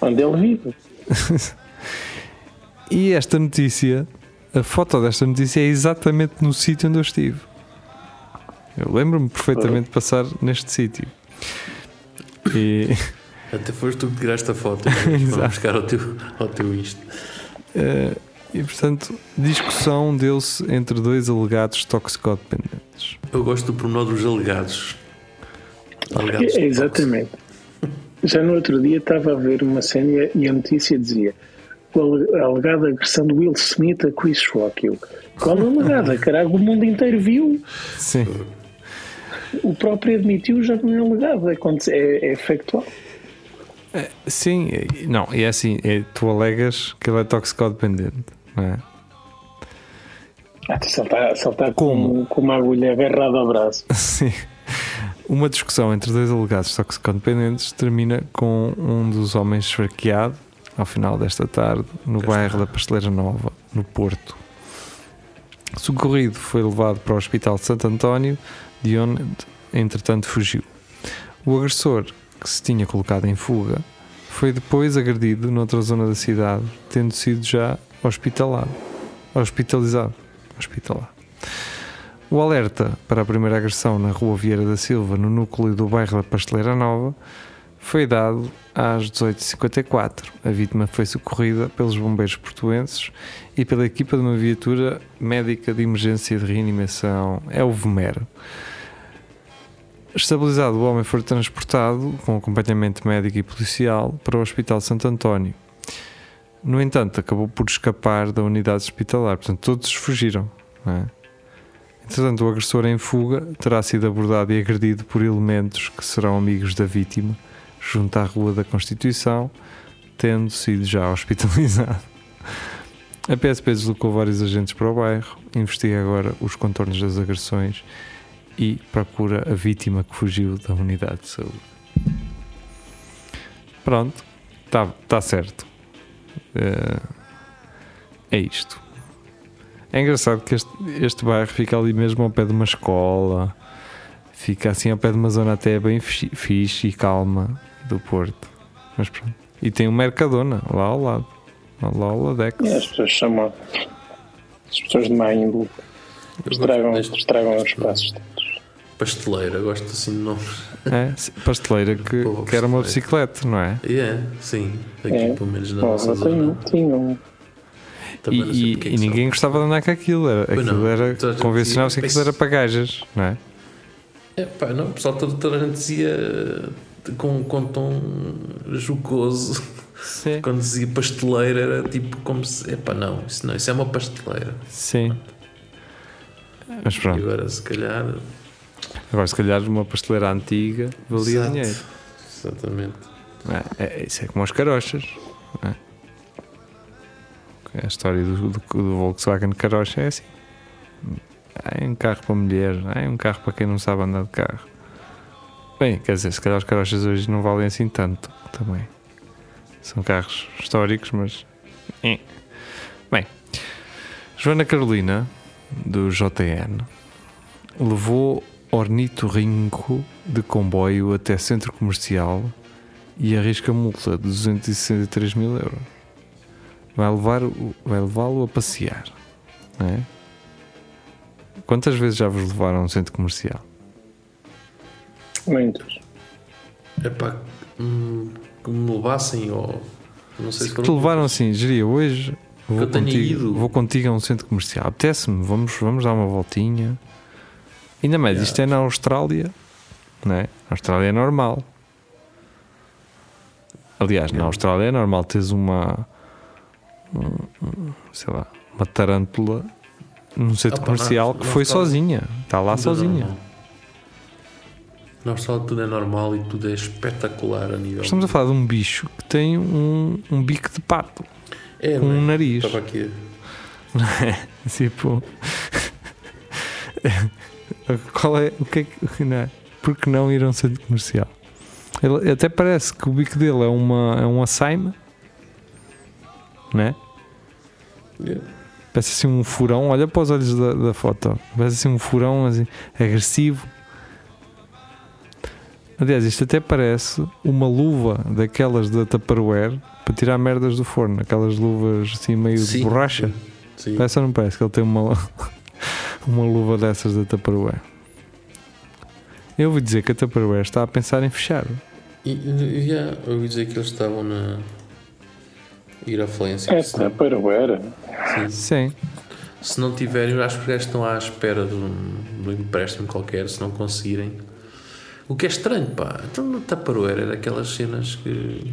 Onde ele vive. [laughs] E esta notícia, a foto desta notícia é exatamente no sítio onde eu estive. Eu lembro-me perfeitamente de passar neste sítio. E, [laughs] Até foste tu que tiraste a foto. [laughs] Vamos Exato. buscar ao teu, ao teu isto. eh, e portanto, discussão deu-se entre dois alegados toxicodependentes. Eu gosto do pormenor dos alegados. Alegados. É, exatamente. Já no outro dia estava a ver uma cena e a notícia dizia "O ale- a alegada agressão de Will Smith a Chris Rock. Qual a alegada? Caralho, o mundo inteiro viu. Sim, O próprio admitiu, já não é alegado. É, é, é factual. sim, e- não, e é assim, é, tu alegas que ele é toxicodependente, não é? Ah, ele está, se ele está Como? com, com uma agulha agarrada ao braço. [laughs] Sim. Uma discussão entre dois alegados toxicodependentes termina com um dos homens esfaqueado ao final desta tarde no bairro da Pasteleira Nova, no Porto. Socorrido foi levado para o Hospital de Santo António, de onde, entretanto, fugiu. O agressor, que se tinha colocado em fuga, foi depois agredido noutra zona da cidade, tendo sido já hospitalado. Hospitalizado. Hospitalado. O alerta para a primeira agressão na Rua Vieira da Silva, no núcleo do bairro da Pasteleira Nova, foi dado às 18h54. A vítima foi socorrida pelos bombeiros portuenses e pela equipa de uma viatura médica de emergência de reanimação, é o VMER. Estabilizado, o homem foi transportado com acompanhamento médico e policial para o Hospital Santo António. No entanto, acabou por escapar da unidade hospitalar, portanto, todos fugiram. É? Entretanto, o agressor em fuga terá sido abordado e agredido por elementos que serão amigos da vítima, junto à Rua da Constituição, tendo sido já [laughs] hospitalizado. A PSP deslocou vários agentes para o bairro, investiga agora os contornos das agressões e procura a vítima que fugiu da unidade de saúde. Pronto, está tá certo. Eh, é isto. É engraçado que este, este bairro fica ali mesmo ao pé de uma escola, fica assim ao pé de uma zona até bem fi- fixe e calma do Porto. Mas pronto. E tem um Mercadona lá ao lado, lá ao Ladex. E as pessoas chamam, As pessoas de má índole estragam, estragam os espaços todos. pasteleira, gosto assim de nomes. É, pasteleira que, Boa que era uma bicicleta, não é? É, sim. Aqui, É. pelo menos na Oh, nossa zona. tinha. E, e- é e ninguém são. gostava de andar com aquilo. Era, Pois aquilo não. era convencionava-se que aquilo era para gajas, não é? É, pá, não, o pessoal toda, toda a gente dizia com, com tom jocoso. Sim. Quando dizia pasteleira era tipo como se. É pá, não, isso não, isso é uma pasteleira. Sim. Mas E pronto, agora se calhar. agora se calhar uma pasteleira antiga valia Exato. dinheiro. Exatamente. é? É, isso é como as carochas. é? A história do, do, do Volkswagen Carocha é assim. É um carro para mulher, é um carro para quem não sabe andar de carro. Bem, quer dizer, se calhar os carochas hoje não valem assim tanto também. São carros históricos, mas. eh. Bem, Joana Carolina, do JN, levou ornitorrinco de comboio até centro comercial e arrisca multa de 263 mil euros. Vai levar vai levá-lo a passear. É? Quantas vezes já vos levaram a um centro comercial? Muitos. É pá, hum, que me levassem ou. Não sei se que te levaram assim, geria, hoje vou contigo, vou contigo a um centro comercial. Apetece-me, vamos, vamos dar uma voltinha. Ainda mais, Yeah. isto é na Austrália, não é? Na Austrália é normal. Aliás, na Yeah. Austrália é normal teres uma, um- um, sei lá, uma tarântula num centro Opa, comercial na- que na foi Austrália- sozinha. Está lá é sozinha. Na Austrália tudo é normal e tudo é espetacular a nível. Estamos a falar de um bicho que tem um, um bico de pato, é, com não é? um nariz. Estava aqui. [laughs] Tipo. [laughs] Qual é. O que é que. Não é? Por que não ir a um centro comercial? Ele, até parece que o bico dele é, uma, é um açaime, né? É. Parece assim um furão. Olha para os olhos da, da foto. Parece assim um furão assim, agressivo. Aliás, isto até parece uma luva daquelas da Tupperware para tirar merdas do forno. Aquelas luvas assim meio de Sim, borracha. Sim. Parece ou não parece que ele tem uma, [laughs] uma luva dessas da Tupperware? Eu ouvi dizer que a Tupperware está a pensar em fechar. E, yeah, eu ouvi dizer que eles estavam na. ir à falência. É Tupperware. sim. Sim. se não tiverem, eu acho que os gajos estão à espera de um, de um empréstimo qualquer, se não conseguirem. O que é estranho, pá. Então no Tupperware era aquelas cenas que.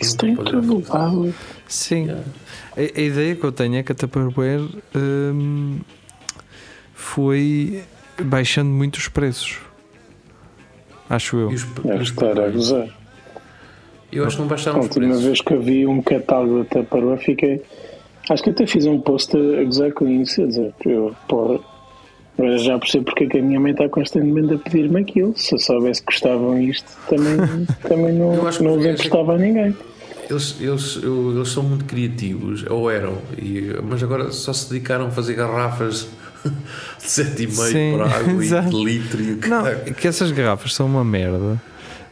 Isso tem tudo levado. Sim. Yeah. A, a ideia que eu tenho é que a Tupperware hum, foi baixando muito os preços. Acho eu. E os, Deve os estar a gozar. Eu acho que não baixaram A os última preços. vez que eu vi um catálogo da Tupperware fiquei. Acho que até fiz um post a a gozar com isso. A dizer, eu, porra, agora já percebo porque é que a minha mãe está constantemente a pedir-me aquilo. Se eu soubesse que gostavam isto, também, [laughs] também não, Eu acho que não os emprestava a ninguém. Eles, eles, eles são muito criativos, ou eram, e- mas agora só se dedicaram a fazer garrafas [laughs] de 7,5 Sim, por água e de litro e o Não, é que essas garrafas são uma merda.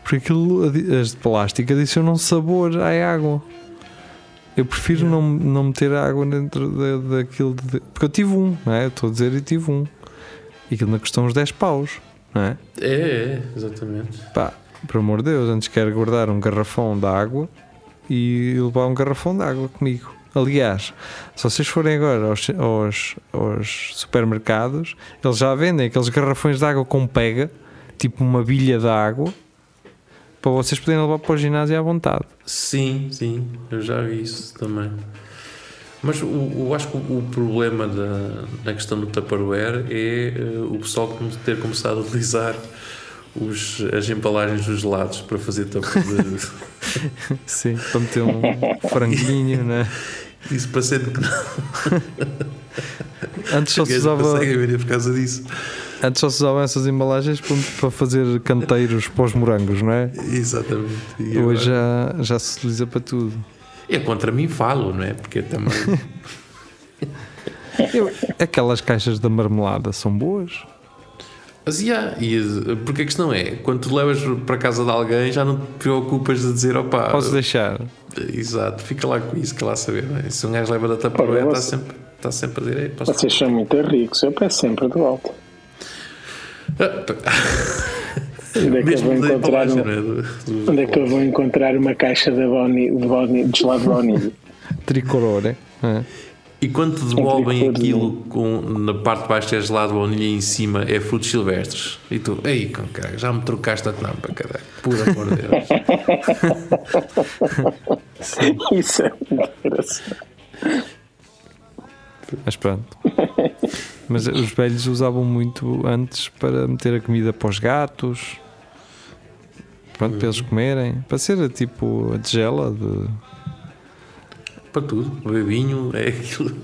Porque aquilo, as de plástico adicionam sabor à água. Eu prefiro não, não meter água dentro da, daquilo. De, porque eu tive um, não é? Eu Estou a dizer, eu tive um. E aquilo na custou uns 10 paus, não é? É, é, exatamente. Pá, por amor de Deus, antes quero guardar um garrafão de água e levar um garrafão de água comigo. Aliás, se vocês forem agora aos, aos, aos supermercados, eles já vendem aqueles garrafões de água com pega, tipo uma bilha de água, para vocês poderem levar para o ginásio à vontade. Sim, sim, eu já vi isso também. Mas o, o- acho que o, o problema da, da questão do Tupperware é eh, o pessoal ter começado a utilizar os, as embalagens dos gelados para fazer tupper de, [laughs] Sim, para meter um franguinho, né? Isso que não [laughs] Antes só se usava. por causa disso. Antes só se usavam essas embalagens para, para fazer canteiros para os morangos, não é? Exatamente. E Hoje agora- já, já se utiliza para tudo. É contra mim falo, não é? Porque também. [laughs] Eu- aquelas caixas da marmelada são boas. Mas yeah, e eh, porque a questão é, quando tu levas para casa de alguém, já não te preocupas de dizer opá. Posso deixar. Exato, fica lá com isso, que lá saber. É? Se um gajo leva da Olha, está sempre. está sempre a direito. Posso... Vocês são muito ricos, eu peço sempre de volta. [laughs] Onde é que eu Mesmo vou da encontrar, um- não é? Do- do- onde é que eu vou encontrar uma caixa de, boni, de, boni, de gelado de baunilha? [laughs] Tricolore. É. E quando te devolvem aquilo com, na parte de baixo é gelado, baunilha e em cima é frutos silvestres. E tu, ei, com caralho, já me trocaste a tampa, caralho. Por amor de Deus. [laughs] Isso é muito engraçado. Mas pronto. Mas os velhos usavam muito antes para meter a comida para os gatos. Pronto, para eles comerem. Para ser tipo a tigela de. Para tudo. Beber vinho é aquilo.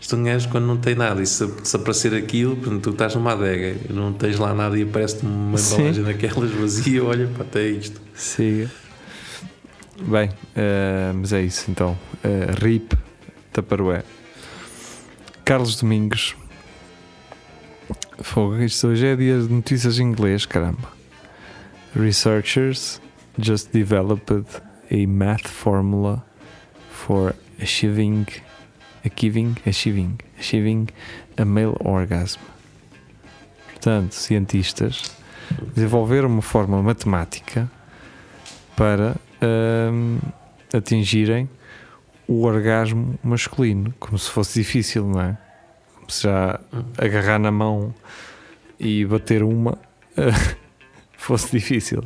Isto um gajo quando não tem nada. E se, se aparecer aquilo, tu estás numa adega e não tens lá nada e aparece-te uma embalagem daquelas vazia, olha, pá, até isto. Siga. Bem, eh, mas é isso então. Eh, RIP Taparoé. Carlos Domingos. Fogo, isto hoje é dia de notícias em inglês, caramba. Researchers just developed a math formula for achieving achieving achieving achieving a male orgasm. Portanto, cientistas desenvolveram uma fórmula matemática para hum, atingirem o orgasmo masculino, como se fosse difícil, não é? Como se já agarrar na mão e bater uma [laughs] fosse difícil.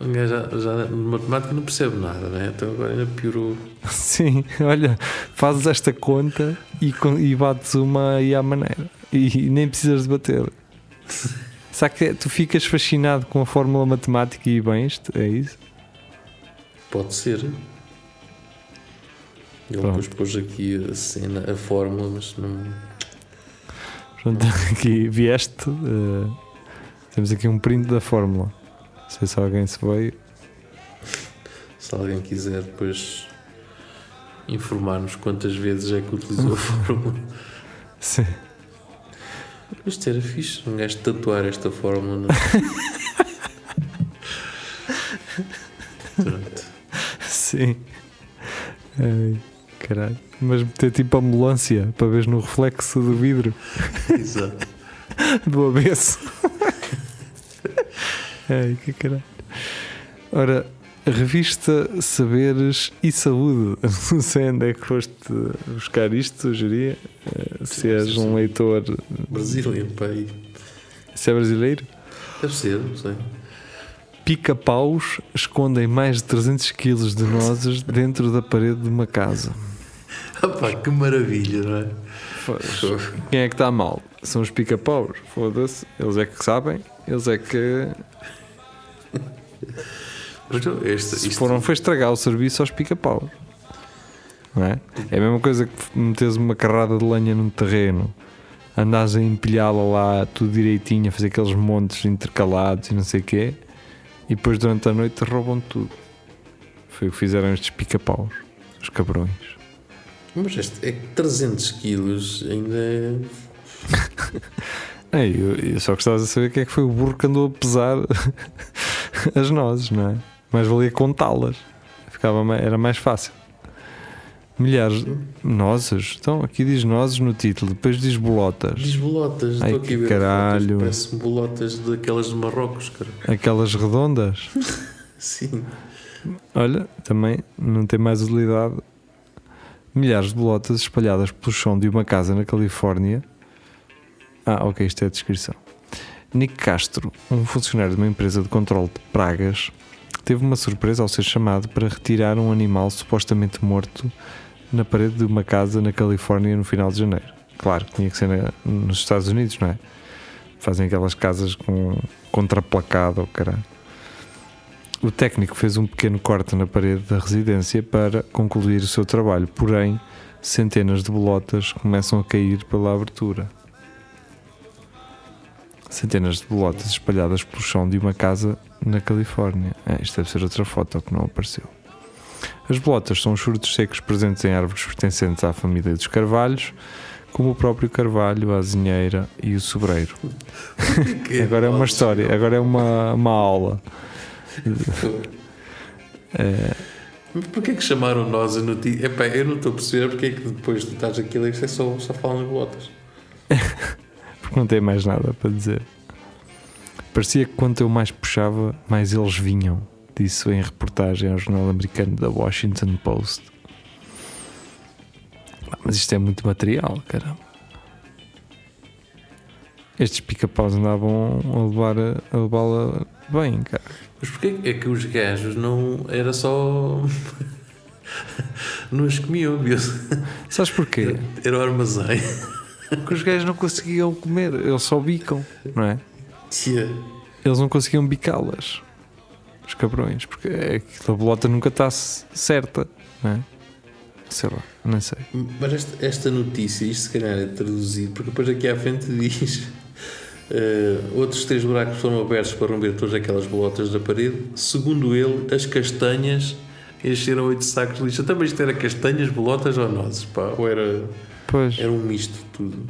Gajo já, já matemática não percebe nada, né? Então agora ainda piorou. Sim, [laughs] olha, fazes esta conta e, e bates uma aí à maneira. E, nem precisas de bater. Será que tu ficas fascinado com a fórmula matemática e bens? É isso? Pode ser. Ele Pronto. depois pôs aqui a cena, a fórmula, mas não. Portanto, [laughs] aqui vieste. eh, temos aqui um print da fórmula. Não sei se alguém se veio. Se alguém quiser depois informar-nos quantas vezes é que utilizou a [laughs] fórmula. Sim. Isto era fixe, um gajo tatuar esta fórmula. Pronto. Sim. Ai, caralho. Mas meter tipo ambulância para ver no reflexo do vidro Exato. [laughs] do avesso. [laughs] Ai, que caralho. Ora, revista Saberes e Saúde. [laughs] Não sei onde é que foste buscar isto, sugeria. Eh, Se és um leitor. Brasília, pai. Se é brasileiro? Deve ser, não sei. Pica-paus escondem mais de 300 quilos de nozes [laughs] dentro da parede de uma casa. Ah, pá, que maravilha, não é? Quem é que está mal? São os pica-paus. Foda-se. Eles é que sabem. Eles é que. Este, Se foram foi estragar o serviço aos pica-paus. Não é? É a mesma coisa que meteres uma carrada de lenha num terreno, andares a empilhá-la lá tudo direitinho, a fazer aqueles montes intercalados e não sei o quê, e depois durante a noite roubam tudo. Foi o que fizeram estes pica-paus, os cabrões. Mas este é que 300 quilos ainda [laughs] é. Eu, eu só gostava de saber quem é que foi o burro que andou a pesar [laughs] as nozes, não é? Mais valia contá-las. Ficava, era mais fácil. Milhares de nozes. Então, aqui diz nozes no título, depois diz bolotas. Diz bolotas, Ai, estou aqui a que ver caralho. Parece bolotas daquelas de Marrocos, cara. Aquelas redondas. [laughs] Sim. Olha, também não tem mais utilidade. Milhares de bolotas espalhadas pelo chão de uma casa na Califórnia. Ah, ok, isto é a descrição. Nick Castro, um funcionário de uma empresa de controle de pragas, teve uma surpresa ao ser chamado para retirar um animal supostamente morto na parede de uma casa na Califórnia no final de janeiro. Claro, tinha que ser na- nos Estados Unidos, não é? Fazem aquelas casas com contraplacado, oh, caralho. O técnico fez um pequeno corte na parede da residência para concluir o seu trabalho, porém, centenas de bolotas começam a cair pela abertura. Centenas de bolotas espalhadas pelo chão de uma casa na Califórnia. Ah, isto deve ser outra foto que não apareceu. As bolotas são os frutos secos presentes em árvores pertencentes à família dos carvalhos, como o próprio carvalho, a azinheira e o sobreiro. Agora é uma história, agora é uma, uma aula. É, porquê que chamaram nós a notícia? Epá, eu não estou a perceber porque é que depois tu estás aqui a ler isto é só, só falam em bolotas. [laughs] [laughs] Não tem mais nada para dizer. Parecia que quanto eu mais puxava, mais eles vinham. Disse em reportagem ao jornal americano da Washington Post. Mas isto é muito material, caramba. Estes pica-paus andavam a levar a, a levá-la bem, cara. Mas porquê é que os gajos não. Era só. [laughs] não as comiam, viu? Sabes porquê? Era o armazém. Porque os gajos não conseguiam comer, eles só bicam, não é? Tia. Eles não conseguiam bicá-las, os cabrões, porque é que a bolota nunca está certa, não é? Sei lá, não sei. Mas esta, esta notícia, isto se calhar é traduzido, porque depois aqui à frente diz. eh, outros três buracos foram abertos para romper todas aquelas bolotas da parede. Segundo ele, as castanhas encheram oito sacos de lixo. Também isto era castanhas, bolotas ou nozes, pá? Ou era, Pois, era um misto de tudo?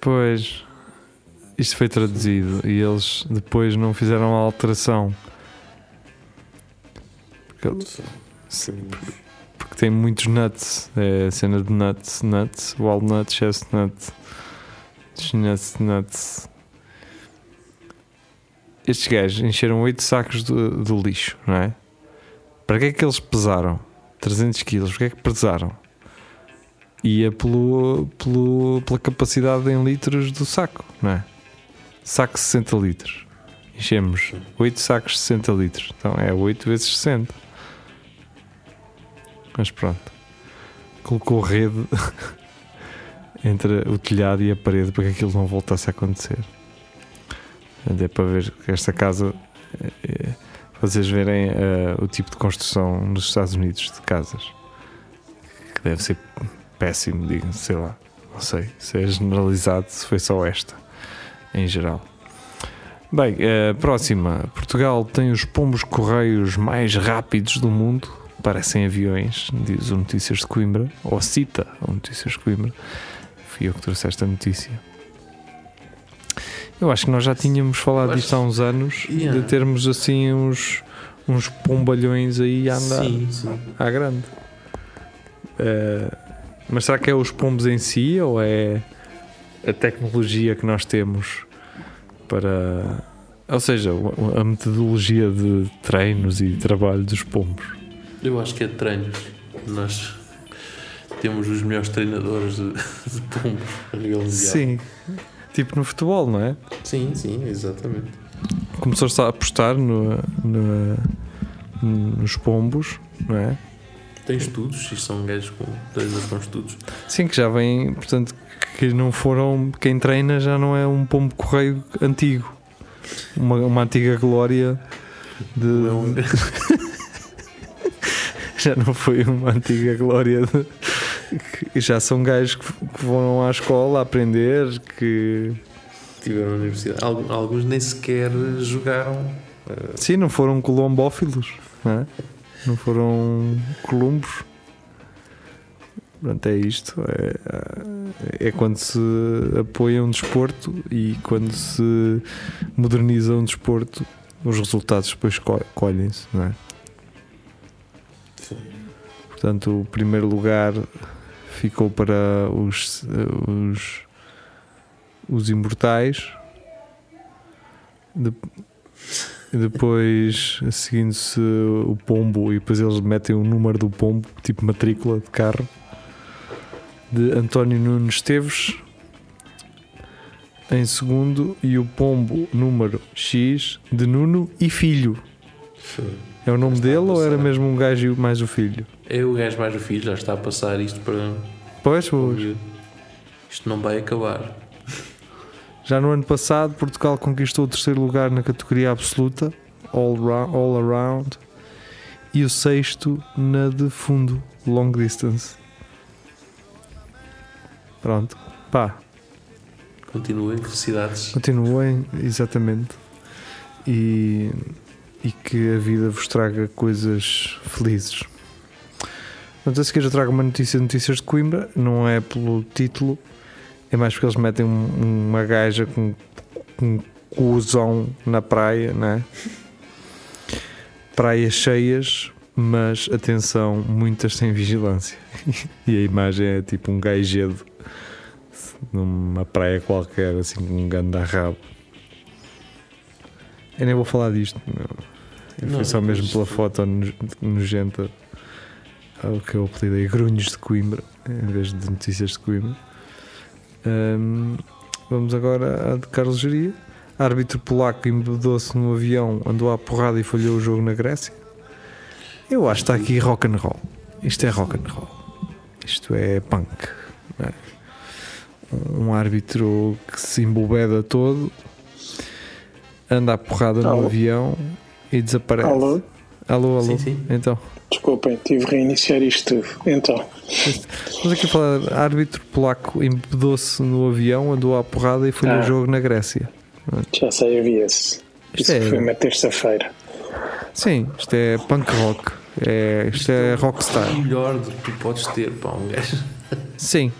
pois, isto foi traduzido e eles depois não fizeram a alteração. Porque, porque tem muitos nuts, é a cena de nuts, nuts, walnut, chestnut, chestnuts. Estes gajos encheram 8 sacos de, de lixo, não é? Para que é que eles pesaram? 300 quilos, para que é que pesaram? Ia pelo, pelo, pela capacidade em litros do saco, não é? Saco 60 litros. Enchemos 8 sacos de 60 litros. Então é 8 vezes 60. Mas pronto. Colocou rede [laughs] entre o telhado e a parede para que aquilo não voltasse a acontecer. É para ver que esta casa. é, vocês verem eh, o tipo de construção nos Estados Unidos de casas. Que deve ser péssimo, digo, sei lá. Não sei se é generalizado, se foi só esta, em geral. Bem, eh, próxima. Portugal tem os pombos correios mais rápidos do mundo. Parecem aviões, diz o Notícias de Coimbra, ou cita o Notícias de Coimbra. Fui eu que trouxe esta notícia. Eu acho que nós já tínhamos falado Eu disto há uns anos, Yeah. de termos assim uns, uns pombalhões aí a andar Sim, sim. à grande. Eh, mas será que é os pombos em si ou é a tecnologia que nós temos para. Ou seja, a metodologia de treinos e trabalho dos pombos? Eu acho que é treinos. Nós temos os melhores treinadores de, de pombos a nível mundial. Sim. Tipo no futebol, não é? Sim, sim, exatamente. Começou-se a apostar no, no- nos pombos, não é? Tem estudos, isto são gajos com com estudos. Sim, que já vem, portanto, que não foram. Quem treina já não é um pombo correio antigo. Uma, uma antiga glória de. Não é [laughs] Já não foi uma antiga glória de. já são gajos que, que vão à escola aprender, que. tiveram na universidade. Algu- Alguns nem sequer jogaram. Sim, não foram colombófilos, não é? Não foram columbos. Pronto, é isto. É, é quando se apoia um desporto e quando se moderniza um desporto, os resultados depois co- colhem-se, não é? Sim. Portanto, o primeiro lugar ficou para os, os, os imortais. De- depois, seguindo-se o pombo, e depois eles metem o número do pombo, tipo matrícula de carro, de António Nunes Esteves. Em segundo, e o pombo número X de Nuno e Filho. É o nome dele ou era mesmo um gajo e mais o filho? É o gajo mais o filho, já está a passar isto para. Pois, pois. Isto não vai acabar. Já no ano passado, Portugal conquistou o terceiro lugar na categoria absoluta, all, ra- all around, e o sexto na de fundo, long distance. Pronto, pá, Continuem, felicidades. continuem, exatamente, e, e que a vida vos traga coisas felizes. Portanto, a seguir eu trago uma notícia, notícias de Coimbra, não é pelo título, é mais porque eles metem um- uma gaja com, com um cuzão na praia, né? Praias cheias, mas atenção, muitas sem vigilância. [laughs] e a imagem é tipo um gajedo numa praia qualquer, assim com um ganda rabo. Eu nem vou falar disto, meu. Eu Não, fui só mesmo pela foto no- nojenta ao que eu apelidei Grunhos de Coimbra, em vez de notícias de Coimbra. Ahm, vamos agora à de Carlos Geria. Árbitro polaco embebedou-se no avião, andou à porrada e falhou o jogo na Grécia. Eu acho que está aqui rock and roll. Isto é rock and roll. Isto é punk. é? Um árbitro que se embobeda todo, anda à porrada no Alô? avião e desaparece. Alô? Alô, alô. Sim, sim. Então, Desculpem, tive de reiniciar isto tudo. Então, estamos aqui a falar. Árbitro polaco embebedou-se no avião, andou à porrada e falhou Ah. o jogo na Grécia. já sei, havia esse. Isto é- foi uma terça-feira. Sim, isto é punk rock. É, isto é rockstar. O melhor do que tu podes ter, pá, um gajo. Sim.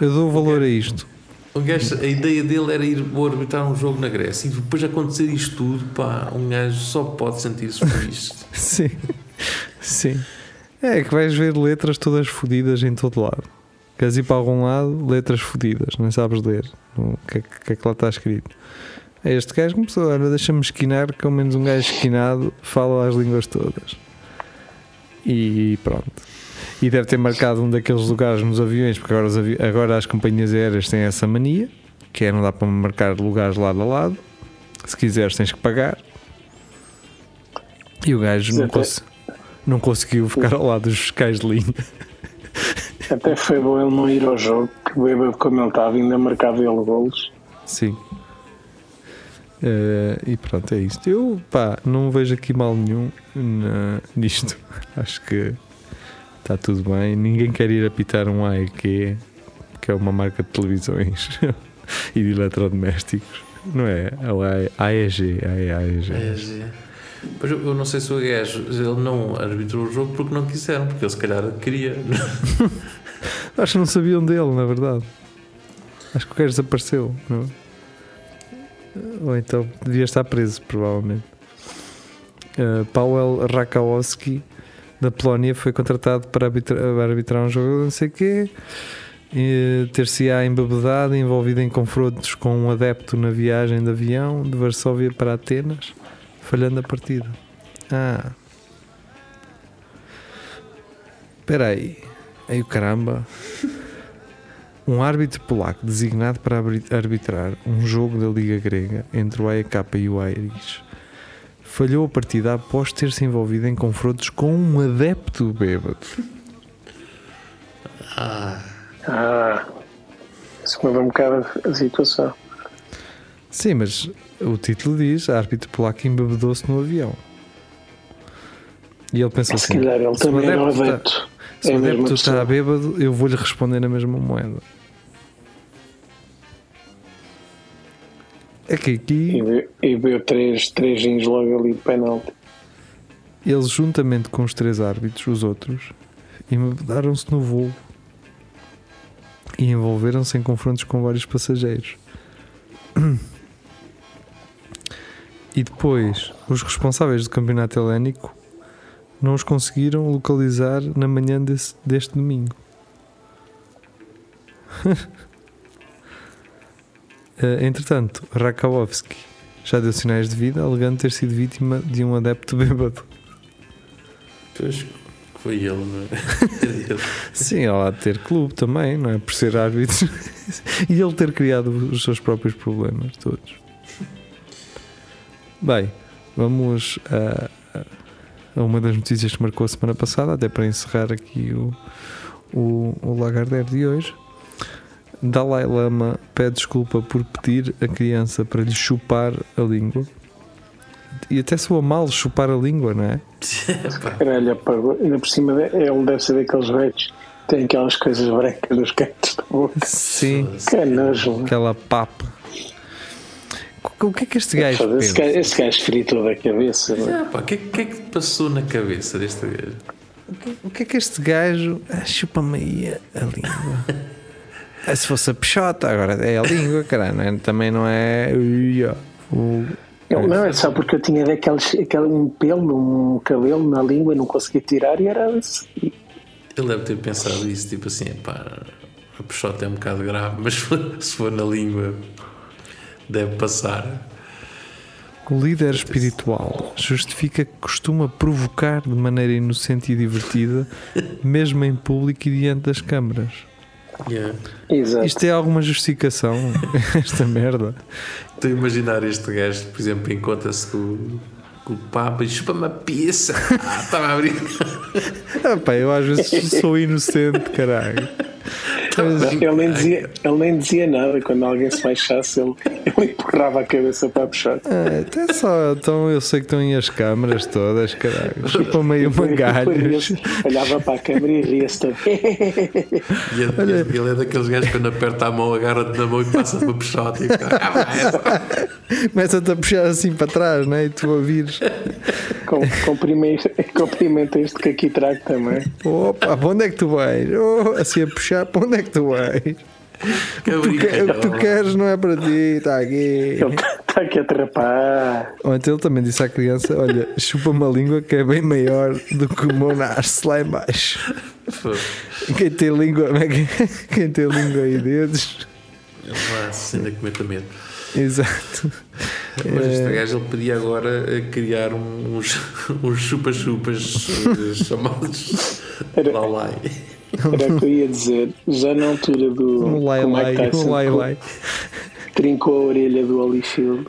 Eu dou valor a isto. Um gajo, a ideia dele era ir vou arbitrar um jogo na Grécia e depois de acontecer isto tudo, pá, um gajo só pode sentir-se feliz. [laughs] Sim. Sim. É que vais ver letras todas fodidas em todo lado. Queres ir para algum lado, letras fodidas, não sabes ler o que, é que- o é que lá está escrito. É Este gajo começou, olha, deixa-me esquinar, que ao menos um gajo esquinado fala as línguas todas. E pronto. E deve ter marcado um daqueles lugares nos aviões, porque agora, avi- agora as companhias aéreas têm essa mania, que é não dá para marcar lugares lado a lado. Se quiseres tens que pagar. E o gajo não, Até- cons- não conseguiu ficar ao lado dos fiscais de linha. [laughs] Até foi bom ele não ir ao jogo, que bêbado como ele estava, ainda marcava ele golos. Sim. Eh, e pronto, é isto. Eu pá, não vejo aqui mal nenhum na- [laughs] nisto. Acho que está tudo bem. Ninguém quer ir apitar um AEQ, que é uma marca de televisões [laughs] e de eletrodomésticos. Não é? É o AEG. AEG. É. Pois eu, eu não sei se o gajo ele não arbitrou o jogo porque não quiseram, porque ele se calhar queria. [laughs] Acho que não sabiam dele, na verdade. Acho que o gajo desapareceu. Não? é? Ou então devia estar preso, provavelmente. Uh, Paweł Rakowski, da Polónia, foi contratado para arbitra- para arbitrar um jogo, não sei o quê. E Ter-se-á embebedado, envolvido em confrontos com um adepto na viagem de avião de Varsóvia para Atenas, falhando a partida. Ah. Espera aí. Aí o caramba. [laughs] Um árbitro polaco designado para arbitrar um jogo da Liga Grega entre o AEK e o Aires falhou a partida após ter-se envolvido em confrontos com um adepto bêbado. Ah, Ah, isso muda um bocado a situação. Sim, mas o título diz: árbitro polaco embebedou-se no avião. E ele pensou Se assim: calhar ele se o também era um adepto está- se É o mesma adepto está bêbado, eu vou-lhe responder na mesma moeda. É que aqui E viu três, três gins logo ali de penalti. Eles, juntamente com os três árbitros, os outros, embebedaram-se no voo e envolveram-se em confrontos com vários passageiros. E depois, os responsáveis do campeonato helénico não os conseguiram localizar na manhã desse- deste domingo. [laughs] Eh, Entretanto, Rakowski já deu sinais de vida, alegando ter sido vítima de um adepto [laughs] bêbado. pois foi ele, não é? [laughs] Ele. Sim, de ter clube também, não é? Por ser árbitro. [laughs] e ele ter criado os seus próprios problemas todos. Bem, vamos a, a uma das notícias que marcou a semana passada, até para encerrar aqui o, o, o Lagardère de hoje. Dalai Lama pede desculpa por pedir a criança para lhe chupar a língua. E até soa mal chupar a língua, não é? [laughs] Caralho, apagou. Ainda por cima, ele deve ser daqueles velhos que têm aquelas coisas brancas nos cantos da boca. Sim. Que nojo. Aquela papa. O que é que este gajo Foda-se, Esse gajo, esse gajo fritou da cabeça. Ah, o que, é- que é que passou na cabeça deste gajo? O que é que este gajo ah, chupa-me aí a língua? [laughs] Ah, se fosse a peixota, agora é a língua, caralho, não é? também não é Eu- não, é só porque eu tinha daqueles, aquele, um pelo, um cabelo na língua, não conseguia tirar e era assim. Ele deve ter pensado isso, tipo assim, pá, a puxota é um bocado grave, mas [laughs] se for na língua, deve passar. O líder espiritual justifica que costuma provocar de maneira inocente e divertida, mesmo em público e diante das câmaras. Yeah. Exato. Isto é alguma justificação? [laughs] Esta merda. Estou a imaginar este gajo, por exemplo, encontra-se com, com o Papa e chupa-me a pizza. [laughs] Ah, estava a brincar. Ah, pá, eu às vezes sou inocente, caralho. Ele nem, dizia, ele nem dizia nada quando alguém se baixasse, ele, ele empurrava a cabeça para puxar. Ah, até só, então eu sei que estão aí as câmaras todas, caralho. Chupa meio mangalhos. Olhava para a câmera e ria-se também. E ele, ele é daqueles gajos que quando aperta a mão, agarra-te na mão e passa para puxote. E fica, ah, [laughs] Começa-te a puxar assim para trás, né? E tu a vires. Com- Cumprimenta cumprimenta este que aqui trago também. Opa, para onde é que tu vais? Oh, assim a puxar, para onde é que tu vais? que Tu que- o que tu queres não é para ti, está aqui. Ele está aqui a atrapar. Ou então ele também disse à criança: Olha, chupa-me a língua que é bem maior do que o meu nasce lá em baixo. Quem tem língua, quem tem língua e dedos. Vá, ainda cometa medo. Exato. Mas este gajo ele podia agora eh, criar uns, [laughs] uns chupa-chupas eh, chamados Era- Lalai. Era o que eu ia dizer. Já na altura do. Um lai lai, Tyson um lai lai. trincou a orelha do Holyfield.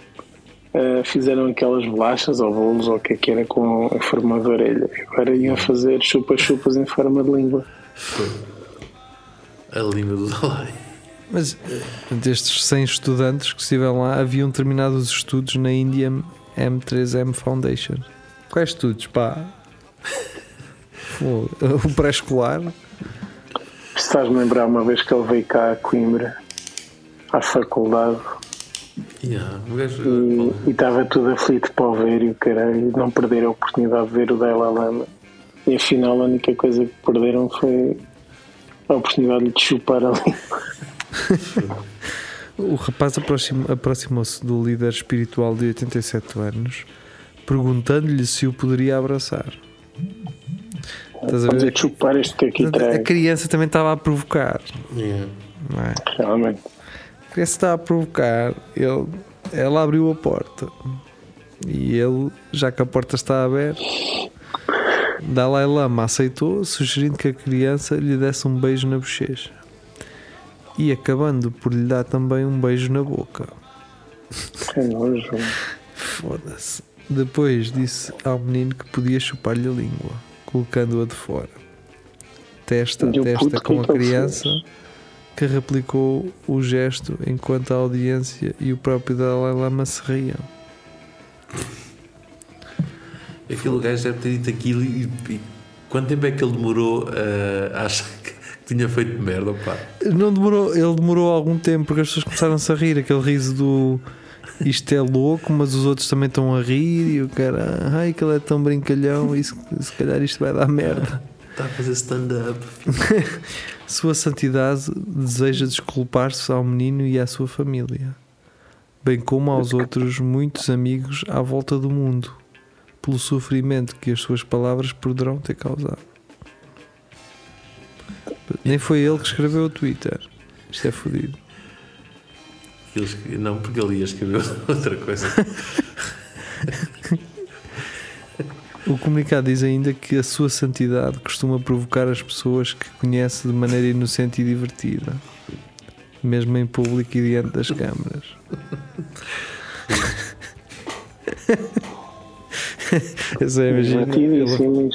Uh, fizeram aquelas bolachas ou bolos ou o que é que era com a forma de orelha. Agora iam fazer chupas-chupas em forma de língua. A língua do Lalai. Mas eh, destes 100 estudantes que estiveram lá, haviam terminado os estudos na Indian M3M Foundation. Quais estudos, pá? [laughs] O pré-escolar? Estás-me lembrar uma vez que ele veio cá a Coimbra, à faculdade, Yeah, gajo, e estava tudo aflito para o ver e o caralho, não perder a oportunidade de ver o Dalai Lama. E afinal a única coisa que perderam foi a oportunidade de lhe chupar a língua. [laughs] O rapaz aproximou-se do líder espiritual de 87 anos, perguntando-lhe se o poderia abraçar. Estás a Vamos ver? a chupar este que aqui A criança também estava a provocar, yeah. é? Realmente. A criança estava a provocar, ele, ela abriu a porta e ele, já que a porta está aberta, Dalai Lama aceitou, sugerindo que a criança lhe desse um beijo na bochecha e acabando por lhe dar também um beijo na boca. É nojo. Foda-se. Depois disse ao menino que podia chupar-lhe a língua, colocando-a de fora. Testa a testa com a criança, que replicou o gesto enquanto a audiência e o próprio Dalai Lama se riam. Aquele gajo deve ter dito aquilo e, e quanto tempo é que ele demorou a achar [laughs] que tinha feito merda, pá? Não demorou, ele demorou algum tempo porque as pessoas começaram-se a rir, aquele riso do isto é louco, mas os outros também estão a rir e o cara, ai que ele é tão brincalhão, e se, se calhar isto vai dar merda. Está a fazer stand-up. [laughs] Sua Santidade deseja desculpar-se ao menino e à sua família, bem como aos outros muitos amigos à volta do mundo, pelo sofrimento que as suas palavras poderão ter causado. Nem foi ele que escreveu o Twitter. Isto é fodido. Ele Não, porque ele ia escrever [laughs] outra coisa. O comunicado diz ainda que a sua santidade costuma provocar as pessoas que conhece de maneira inocente e divertida, mesmo em público e diante das câmaras. [laughs] Eu só imagino ele,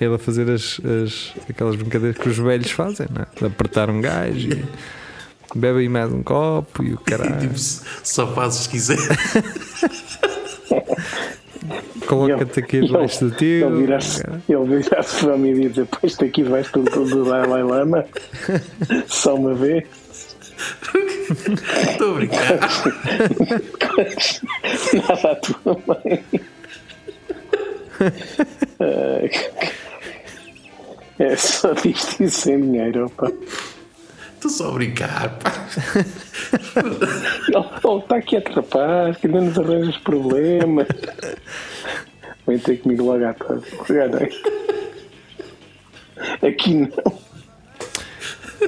ele a fazer as, as- aquelas brincadeiras que os velhos fazem, não é? De apertar um gajo e bebe aí mais um copo e o [laughs] caralho. tipo, só fazes se quiser. [laughs] Coloca-te aqui debaixo do teu. Ele virasse virasse para mim e dizer: Pois daqui vais tu do Dalai Lama, [laughs] só uma vez. Estou a brincar. Nada a tua mãe. É só disto e sem dinheiro, opa. Estou só a brincar, pá. Oh, está aqui a atrapar, que ainda nos arranja os problemas. Vem ter comigo logo à tarde. Aqui não.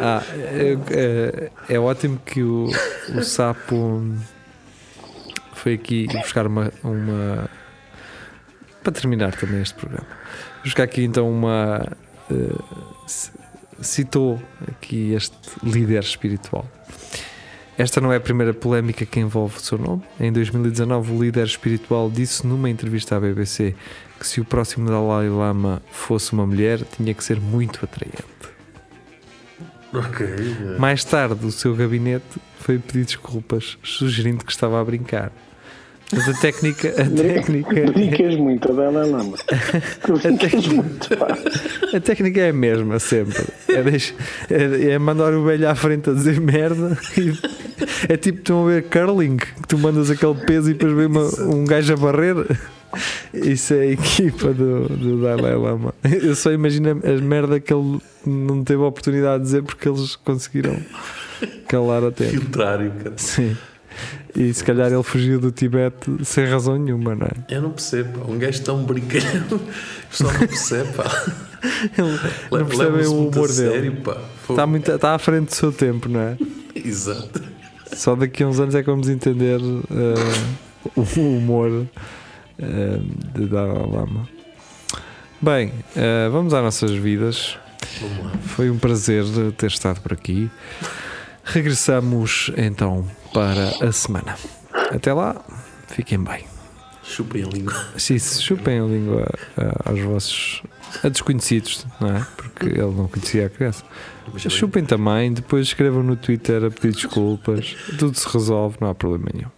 Ah, é, é- é ótimo que o, o sapo foi aqui buscar uma, uma- Para terminar também este programa. Buscar aqui então uma. c- citou aqui este líder espiritual. Esta não é a primeira polémica que envolve o seu nome. Em 2019, o líder espiritual disse numa entrevista à BBC que se o próximo Dalai Lama fosse uma mulher, tinha que ser muito atraente. Ok. Mais tarde, o seu gabinete foi pedir desculpas, sugerindo que estava a brincar. Mas a técnica, a técnica, Brincas muito, a Dalai Lama. Tu brincas muito, pá. a técnica é a mesma sempre. É, deix- é- é mandar o velho à frente a dizer merda. e- é tipo estão a ver curling, que tu mandas aquele peso e depois vem uma- um gajo a barrer. Isso é a equipa do, do Dalai Lama. Eu só imagino as merda que ele não teve a oportunidade de dizer porque eles conseguiram calar a tempo. Filtrar, e cara. Sim. E se calhar ele fugiu do Tibete sem razão nenhuma, não é? Eu não percebo. Um gajo tão brincalhão. Só não percebe, pá. [laughs] Ele não percebem Leva-se o humor dele. sério, pá. Está, muito, está à frente do seu tempo, não é? [laughs] Exato. Só daqui a uns anos é que vamos entender eh, o humor eh, de Dalai Lama. Bem, eh, vamos às nossas vidas. Foi um prazer ter estado por aqui. Regressamos então para a semana. Até lá, fiquem bem. Chupem a língua. Sim, chupem a língua aos vossos a desconhecidos, não é? Porque ele não conhecia a criança. Mas Chupem também, depois escrevam no Twitter a pedir desculpas. Tudo se resolve, não há problema nenhum.